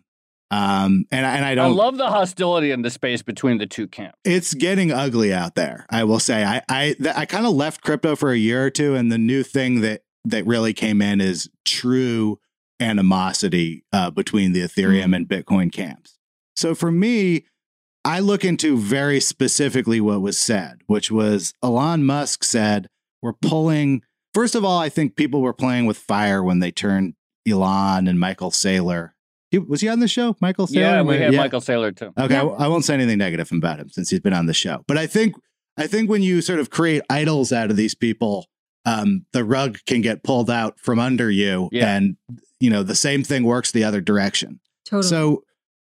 Um, and I, and I I don't. love the hostility in the space between the two camps. it's getting ugly out there. I will say. I I th- I kind of left crypto for a year or two, and the new thing that that really came in is true animosity uh, between the Ethereum and Bitcoin camps. So for me, I look into very specifically what was said, which was Elon Musk said, "We're pulling." First of all, I think people were playing with fire when they turned Elon and Michael Saylor. He, was he on the show, Michael Saylor? Yeah, we had Yeah. Michael Saylor too. Okay, Yeah. I, I won't say anything negative about him since he's been on the show. But I think I think when you sort of create idols out of these people, um, the rug can get pulled out from under you, Yeah. and you know the same thing works the other direction. totally. So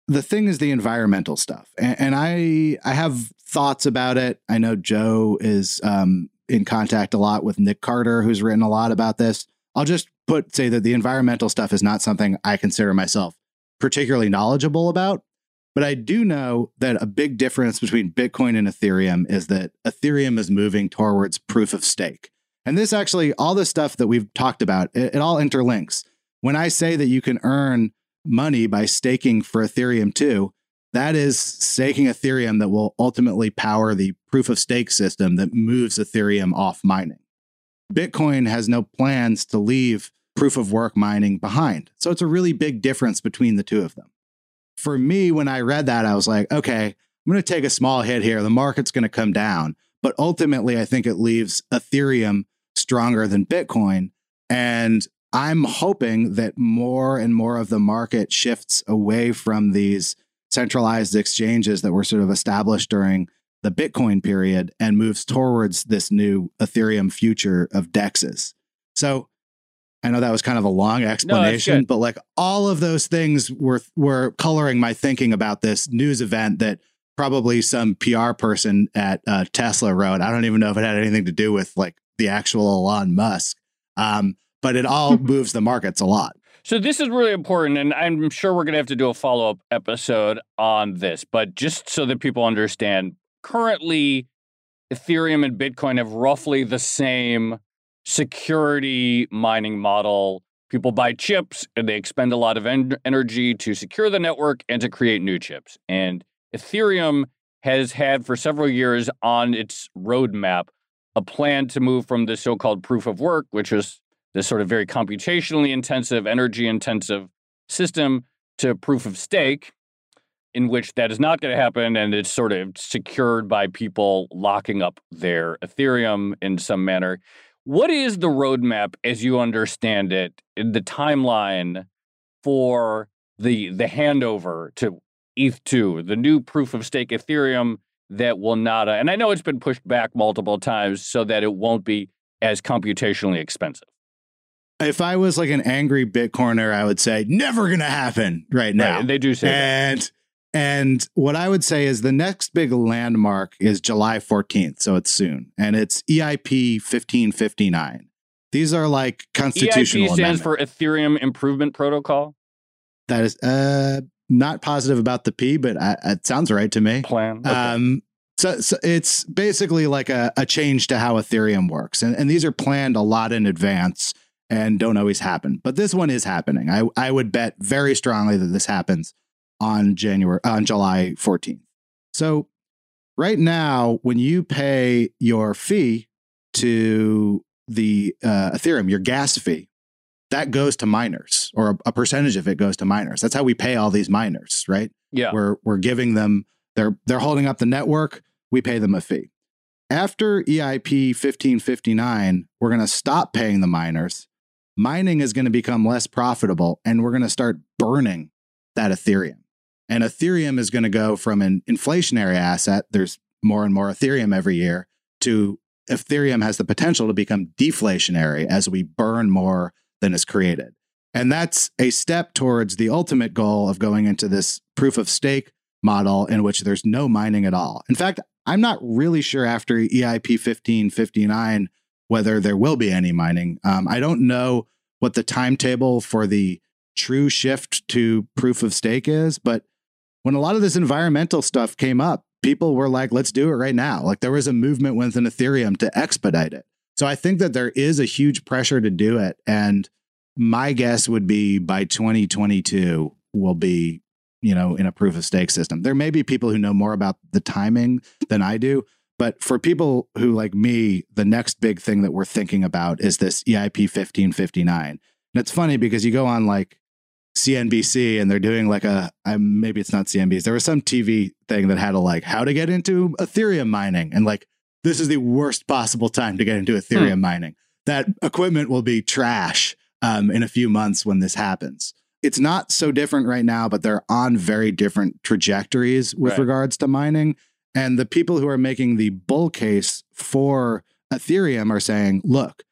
the thing is the environmental stuff, and, and I I have thoughts about it. I know Joe is um, in contact a lot with Nick Carter, who's written a lot about this. I'll just put say that the environmental stuff is not something I consider myself particularly knowledgeable about. But I do know that a big difference between Bitcoin and Ethereum is that Ethereum is moving towards proof of stake. And this actually, all the stuff that we've talked about, it, it all interlinks. When I say that you can earn money by staking for Ethereum too, that is staking Ethereum that will ultimately power the proof of stake system that moves Ethereum off mining. Bitcoin has no plans to leave proof of work mining behind. So it's a really big difference between the two of them. For me, when I read that, I was like, okay, I'm going to take a small hit here. The market's going to come down. But ultimately, I think it leaves Ethereum stronger than Bitcoin. And I'm hoping that more and more of the market shifts away from these centralized exchanges that were sort of established during the Bitcoin period and moves towards this new Ethereum future of DEXs. So I know that was kind of a long explanation, good. but like all of those things were were coloring my thinking about this news event that probably some PR person at uh, Tesla wrote. I don't even know if it had anything to do with like the actual Elon Musk, um, but it all moves the markets a lot. So this is really important, and I'm sure we're going to have to do a follow up episode on this. But just so that people understand, currently, Ethereum and Bitcoin have roughly the same security mining model. People buy chips and they expend a lot of en- energy to secure the network and to create new chips. And Ethereum has had for several years on its roadmap a plan to move from the so called proof of work, which was this sort of very computationally intensive, energy intensive system, to proof of stake, in which that is not going to happen. And it's sort of secured by people locking up their Ethereum in some manner. What is the roadmap as you understand it, the timeline for the the handover to ETH2, the new proof of stake Ethereum that will not, uh, and I know it's been pushed back multiple times so that it won't be as computationally expensive. If I was like an angry Bitcoiner, I would say never going to happen right now. Right, they do say that. and and what I would say is the next big landmark is July 14th, so it's soon, and it's EIP 1559. These are like constitutional EIP stands amendments. for Ethereum Improvement Protocol that is uh not positive about the P, but I, it sounds right to me. plan. Okay. Um, so, so it's basically like a, a change to how Ethereum works, and and these are planned a lot in advance and don't always happen. But this one is happening. I I would bet very strongly that this happens on January on July 14th. So right now, when you pay your fee to the uh, Ethereum, your gas fee, that goes to miners, or a, a percentage of it goes to miners. That's how we pay all these miners, right? yeah. We're we're giving them they're they're holding up the network. We pay them a fee. After EIP 1559, we're going to stop paying the miners mining is going to become less profitable and we're going to start burning that Ethereum. And Ethereum is going to go from an inflationary asset, there's more and more Ethereum every year, to Ethereum has the potential to become deflationary as we burn more than is created. And that's a step towards the ultimate goal of going into this proof of stake model in which there's no mining at all. In fact, I'm not really sure after EIP 1559 whether there will be any mining. Um, I don't know what the timetable for the true shift to proof of stake is, but when a lot of this environmental stuff came up, people were like, let's do it right now. Like there was a movement within Ethereum to expedite it. So I think that there is a huge pressure to do it. And my guess would be by 2022 we'll be, you know, in a proof of stake system. There may be people who know more about the timing than I do, but for people who like me, the next big thing that we're thinking about is this EIP 1559. And it's funny because you go on like CNBC and they're doing like a maybe it's not CNBC. There was some TV thing that had a like how to get into Ethereum mining and like this is the worst possible time to get into Ethereum hmm. mining. That equipment will be trash um, in a few months when this happens. It's not so different right now, but they're on very different trajectories with right. regards to mining. And the people who are making the bull case for Ethereum are saying, look,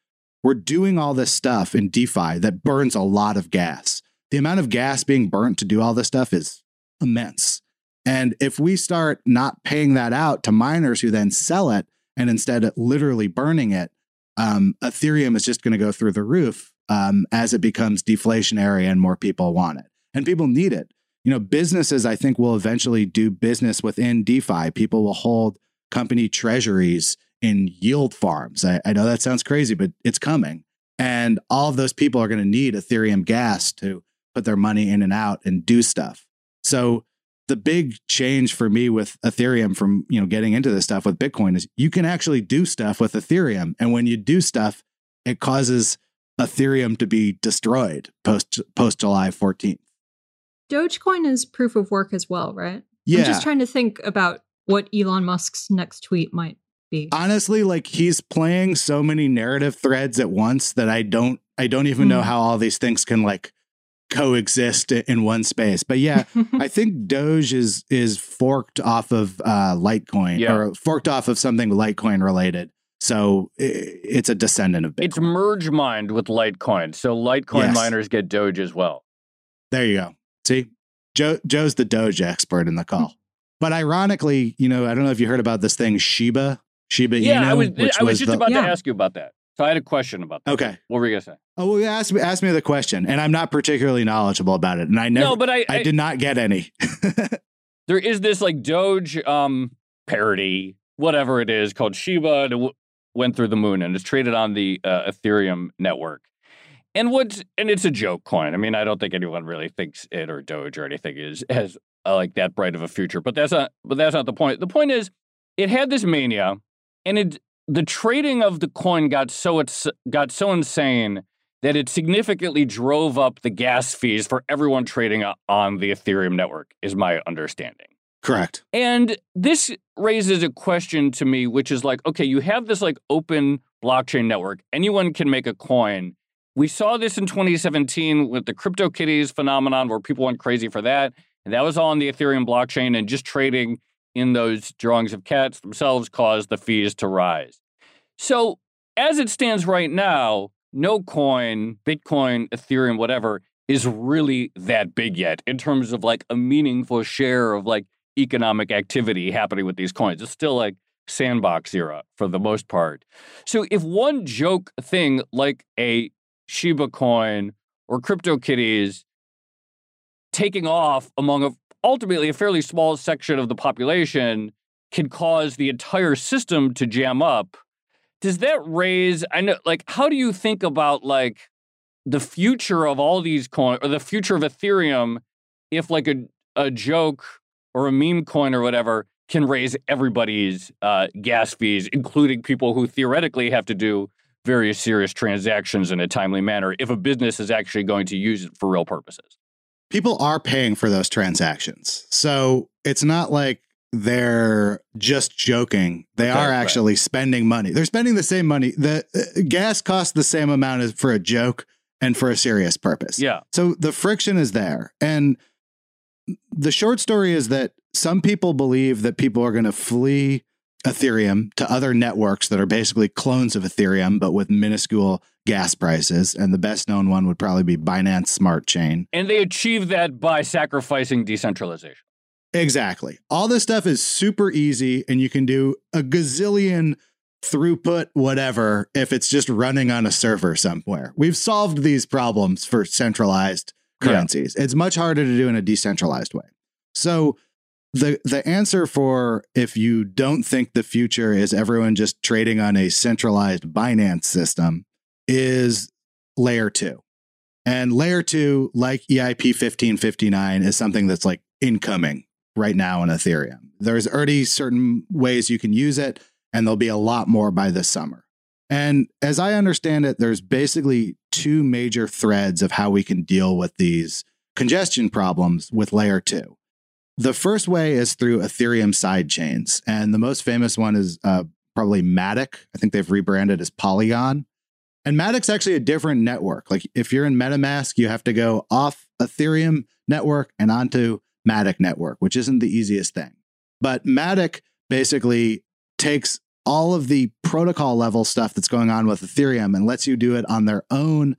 we're doing all this stuff in DeFi that burns a lot of gas. The amount of gas being burnt to do all this stuff is immense. And if we start not paying that out to miners who then sell it and instead literally burning it, um, Ethereum is just going to go through the roof um, as it becomes deflationary and more people want it. And people need it. You know, businesses, I think, will eventually do business within DeFi. People will hold company treasuries in yield farms. I, I know that sounds crazy, but it's coming. And all of those people are going to need Ethereum gas to put their money in and out and do stuff. So the big change for me with Ethereum from, you know, getting into this stuff with Bitcoin is you can actually do stuff with Ethereum. And when you do stuff, it causes Ethereum to be destroyed post post July 14th. Dogecoin is proof of work as well, right? Yeah. I'm just trying to think about what Elon Musk's next tweet might be. Honestly, like he's playing so many narrative threads at once that I don't I don't even mm. know hmm. how all these things can like coexist in one space. But yeah, I think Doge is is forked off of uh, Litecoin yeah. or forked off of something Litecoin related. So it's a descendant of Bitcoin. It's merge mined with Litecoin. So Litecoin yes. miners get Doge as well. There you go. See, Joe Joe's the Doge expert in the call. but ironically, you know, I don't know if you heard about this thing Shiba Shiba yeah, Inu. I was, I was, was just the, about yeah. to ask you about that. So I had a question about that. Okay. What were you gonna say? Oh, well, ask me ask me the question, and I'm not particularly knowledgeable about it, and I never. No, but I I, I did not get any. there is this like Doge um parody, whatever it is, called Shiba, and it w- went through the moon, and it's traded on the uh, Ethereum network. And what's and it's a joke coin. I mean, I don't think anyone really thinks it or Doge or anything is has uh, like that bright of a future. But that's not. But that's not the point. The point is, it had this mania, and it the trading of the coin got so it's got so insane that it significantly drove up the gas fees for everyone trading on the Ethereum network is my understanding. Correct. And this raises a question to me which is like okay, you have this like open blockchain network. Anyone can make a coin. We saw this in 2017 with the CryptoKitties phenomenon where people went crazy for that. And that was all on the Ethereum blockchain and just trading in those drawings of cats themselves caused the fees to rise. So, as it stands right now, no coin, Bitcoin, Ethereum, whatever, is really that big yet in terms of like a meaningful share of like economic activity happening with these coins. It's still like sandbox era for the most part. So, if one joke thing like a Shiba coin or CryptoKitties taking off among a ultimately a fairly small section of the population can cause the entire system to jam up. Does that raise I know like how do you think about like the future of all these coins or the future of Ethereum if like a a joke or a meme coin or whatever can raise everybody's uh, gas fees, including people who theoretically have to do various serious transactions in a timely manner if a business is actually going to use it for real purposes people are paying for those transactions. So it's not like they're just joking. They okay, are actually right. spending money. They're spending the same money. The uh, gas costs the same amount as for a joke and for a serious purpose. Yeah. So the friction is there. And the short story is that some people believe that people are going to flee Ethereum to other networks that are basically clones of Ethereum, but with minuscule gas prices. And the best known one would probably be Binance Smart Chain. And they achieve that by sacrificing decentralization. Exactly. All this stuff is super easy, and you can do a gazillion throughput, whatever, if it's just running on a server somewhere. We've solved these problems for centralized currencies. Yeah. It's much harder to do in a decentralized way. So, the the answer for if you don't think the future is everyone just trading on a centralized Binance system is layer 2. And layer 2 like EIP 1559 is something that's like incoming right now in Ethereum. There's already certain ways you can use it and there'll be a lot more by this summer. And as I understand it, there's basically two major threads of how we can deal with these congestion problems with layer 2. The first way is through Ethereum sidechains. And the most famous one is uh, probably Matic. I think they've rebranded as Polygon. And Matic's actually a different network. Like if you're in MetaMask, you have to go off Ethereum network and onto Matic network, which isn't the easiest thing. But Matic basically takes all of the protocol level stuff that's going on with Ethereum and lets you do it on their own,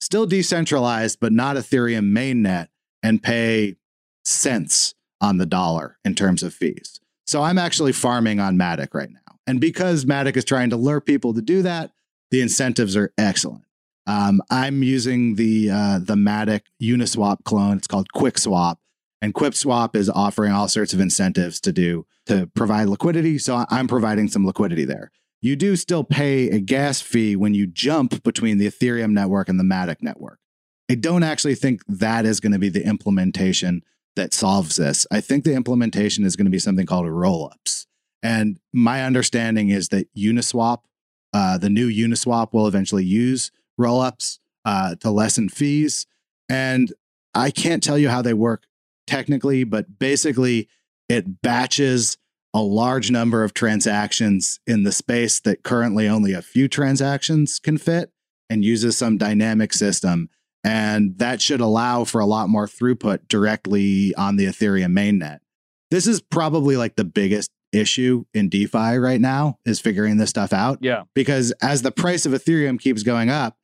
still decentralized, but not Ethereum mainnet, and pay cents on the dollar in terms of fees. So I'm actually farming on Matic right now. And because Matic is trying to lure people to do that, the incentives are excellent. Um, I'm using the uh, the Matic Uniswap clone. It's called QuickSwap, and QuickSwap is offering all sorts of incentives to do to provide liquidity. So I'm providing some liquidity there. You do still pay a gas fee when you jump between the Ethereum network and the Matic network. I don't actually think that is going to be the implementation that solves this. I think the implementation is going to be something called rollups. And my understanding is that Uniswap, uh, the new Uniswap, will eventually use rollups uh, to lessen fees. And I can't tell you how they work technically, but basically it batches a large number of transactions in the space that currently only a few transactions can fit and uses some dynamic system and that should allow for a lot more throughput directly on the Ethereum mainnet. This is probably like the biggest issue in DeFi right now is figuring this stuff out. Yeah. Because as the price of Ethereum keeps going up,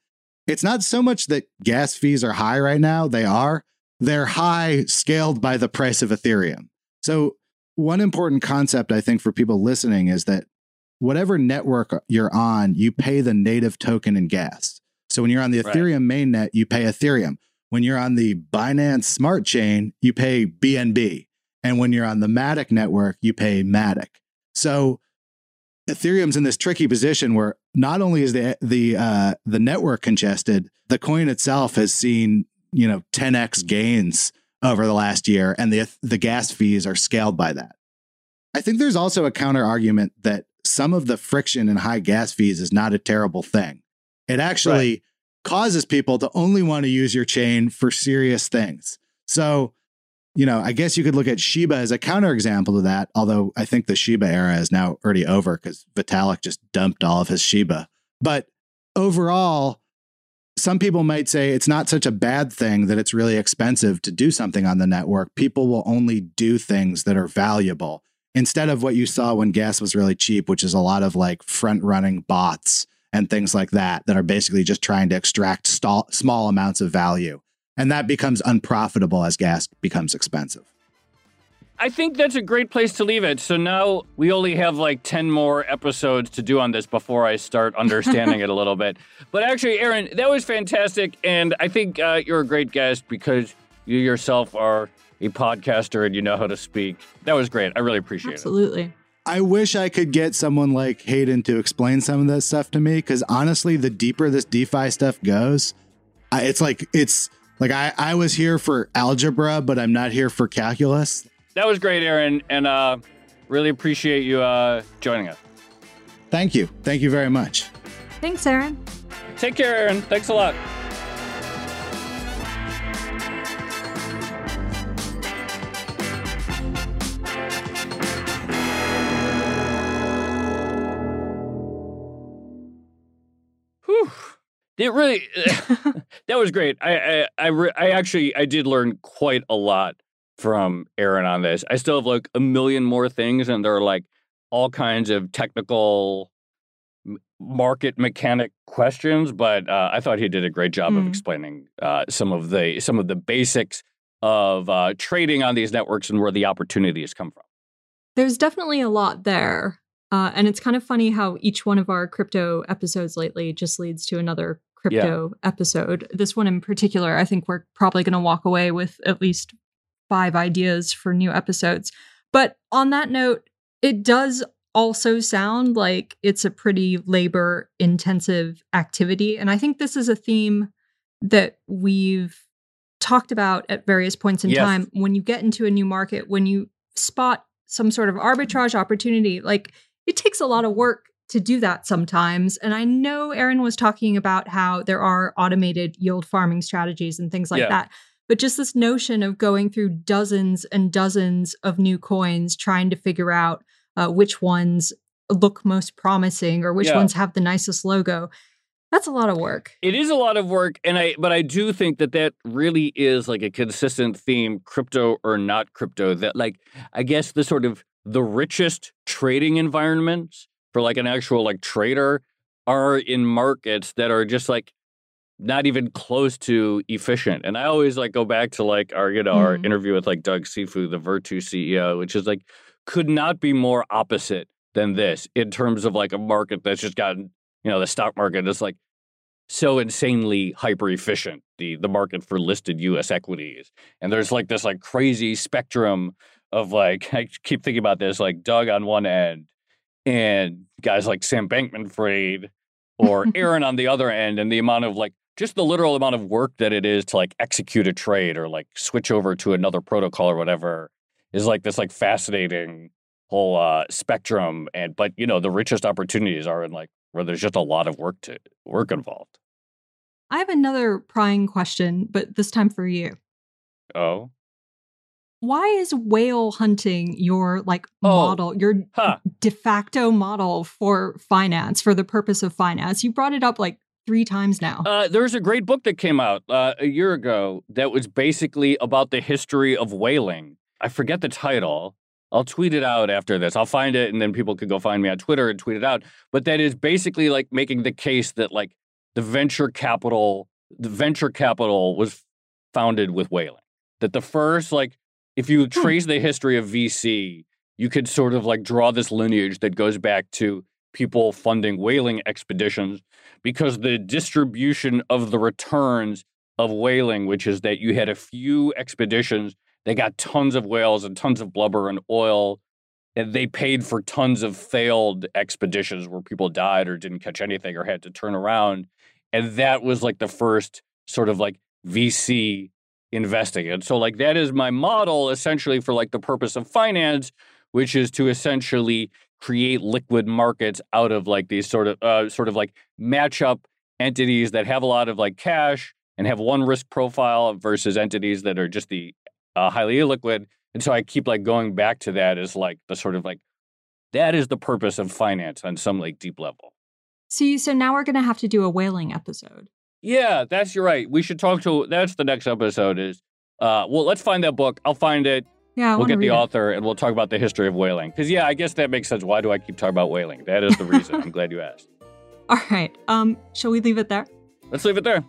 it's not so much that gas fees are high right now, they are. They're high scaled by the price of Ethereum. So, one important concept I think for people listening is that whatever network you're on, you pay the native token in gas. So when you're on the right. Ethereum mainnet, you pay Ethereum. When you're on the Binance Smart Chain, you pay BNB. And when you're on the Matic network, you pay Matic. So Ethereum's in this tricky position where not only is the the uh, the network congested, the coin itself has seen you know 10x gains over the last year, and the the gas fees are scaled by that. I think there's also a counter argument that some of the friction and high gas fees is not a terrible thing. It actually right. causes people to only want to use your chain for serious things. So, you know, I guess you could look at Shiba as a counterexample to that, although I think the Shiba era is now already over because Vitalik just dumped all of his Shiba. But overall, some people might say it's not such a bad thing that it's really expensive to do something on the network. People will only do things that are valuable instead of what you saw when gas was really cheap, which is a lot of like front running bots and things like that that are basically just trying to extract small amounts of value. And that becomes unprofitable as gas becomes expensive. I think that's a great place to leave it. So now we only have like 10 more episodes to do on this before I start understanding it a little bit. But actually, Aaron, that was fantastic. And I think uh, you're a great guest because you yourself are a podcaster and you know how to speak. That was great. I really appreciate Absolutely. it. Absolutely. I wish I could get someone like Hayden to explain some of this stuff to me because honestly, the deeper this DeFi stuff goes, I, it's like it's like I, I was here for algebra, but I'm not here for calculus. That was great, Aaron, and uh, really appreciate you uh, joining us. Thank you. Thank you very much. Thanks, Aaron. Take care, Aaron. Thanks a lot. It really that was great. I I I, re, I, actually I did learn quite a lot from Aaron on this. I still have like a million more things, and there are like all kinds of technical market mechanic questions. But uh, I thought he did a great job mm. of explaining uh, some of the some of the basics of uh, trading on these networks and where the opportunities come from. There's definitely a lot there. Uh, and it's kind of funny how each one of our crypto episodes lately just leads to another crypto yeah. episode. This one in particular, I think we're probably going to walk away with at least five ideas for new episodes. But on that note, it does also sound like it's a pretty labor intensive activity. And I think this is a theme that we've talked about at various points in yes. time. When you get into a new market, when you spot some sort of arbitrage opportunity, like it takes a lot of work to do that sometimes. And I know Aaron was talking about how there are automated yield farming strategies and things like yeah. that. But just this notion of going through dozens and dozens of new coins, trying to figure out uh, which ones look most promising or which yeah. ones have the nicest logo. That's a lot of work. It is a lot of work, and I but I do think that that really is like a consistent theme, crypto or not crypto. That like I guess the sort of the richest trading environments for like an actual like trader are in markets that are just like not even close to efficient. And I always like go back to like our you know mm. our mm-hmm. interview with like Doug Cifu, the Virtu CEO, which is like could not be more opposite than this in terms of like a market that's just gotten you know the stock market is like so insanely hyper efficient the the market for listed US equities and there's like this like crazy spectrum of like I keep thinking about this like Doug on one end and guys like Sam Bankman Fried or Aaron on the other end, and the amount of like just the literal amount of work that it is to like execute a trade or like switch over to another protocol or whatever is like this like fascinating whole uh spectrum and but you know the richest opportunities are in like where there's just a lot of work to work involved. I have another prying question but this time for you. Oh why is whale hunting your like oh, model your huh. de facto model for finance for the purpose of finance? You brought it up like three times now. Uh, there's a great book that came out uh, a year ago that was basically about the history of whaling. I forget the title. I'll tweet it out after this. I'll find it and then people could go find me on twitter and tweet it out. But that is basically like making the case that like the venture capital the venture capital was founded with whaling. That the first like if you hmm. trace the history of VC, you could sort of like draw this lineage that goes back to people funding whaling expeditions because the distribution of the returns of whaling, which is that you had a few expeditions, they got tons of whales and tons of blubber and oil. And they paid for tons of failed expeditions where people died or didn't catch anything or had to turn around. And that was like the first sort of like VC investing. And so like that is my model essentially for like the purpose of finance, which is to essentially create liquid markets out of like these sort of uh, sort of like match up entities that have a lot of like cash and have one risk profile versus entities that are just the uh, highly illiquid. And so I keep like going back to that as like the sort of like that is the purpose of finance on some like deep level. See, so now we're going to have to do a whaling episode. Yeah, that's you're right. We should talk to. That's the next episode. Is uh, well, let's find that book. I'll find it. Yeah, we'll get the it. author and we'll talk about the history of whaling. Because yeah, I guess that makes sense. Why do I keep talking about whaling? That is the reason. I'm glad you asked. All right. Um, shall we leave it there? Let's leave it there.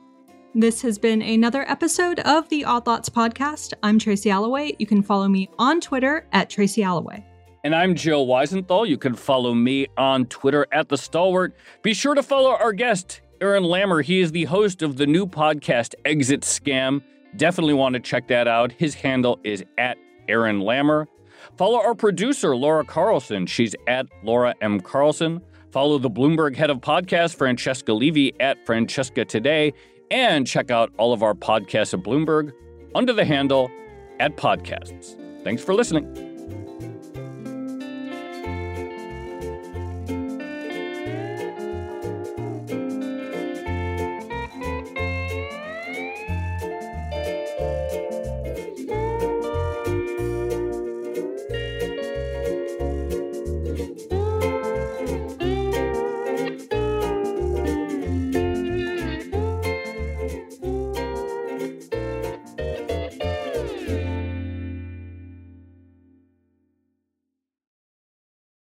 This has been another episode of the Odd Lots podcast. I'm Tracy Alloway. You can follow me on Twitter at Tracy Alloway. And I'm Joe Weisenthal. You can follow me on Twitter at The Stalwart. Be sure to follow our guest, Aaron Lammer. He is the host of the new podcast, Exit Scam. Definitely want to check that out. His handle is at Aaron Lammer. Follow our producer, Laura Carlson. She's at Laura M. Carlson. Follow the Bloomberg head of podcast, Francesca Levy, at Francesca Today. And check out all of our podcasts at Bloomberg under the handle at Podcasts. Thanks for listening.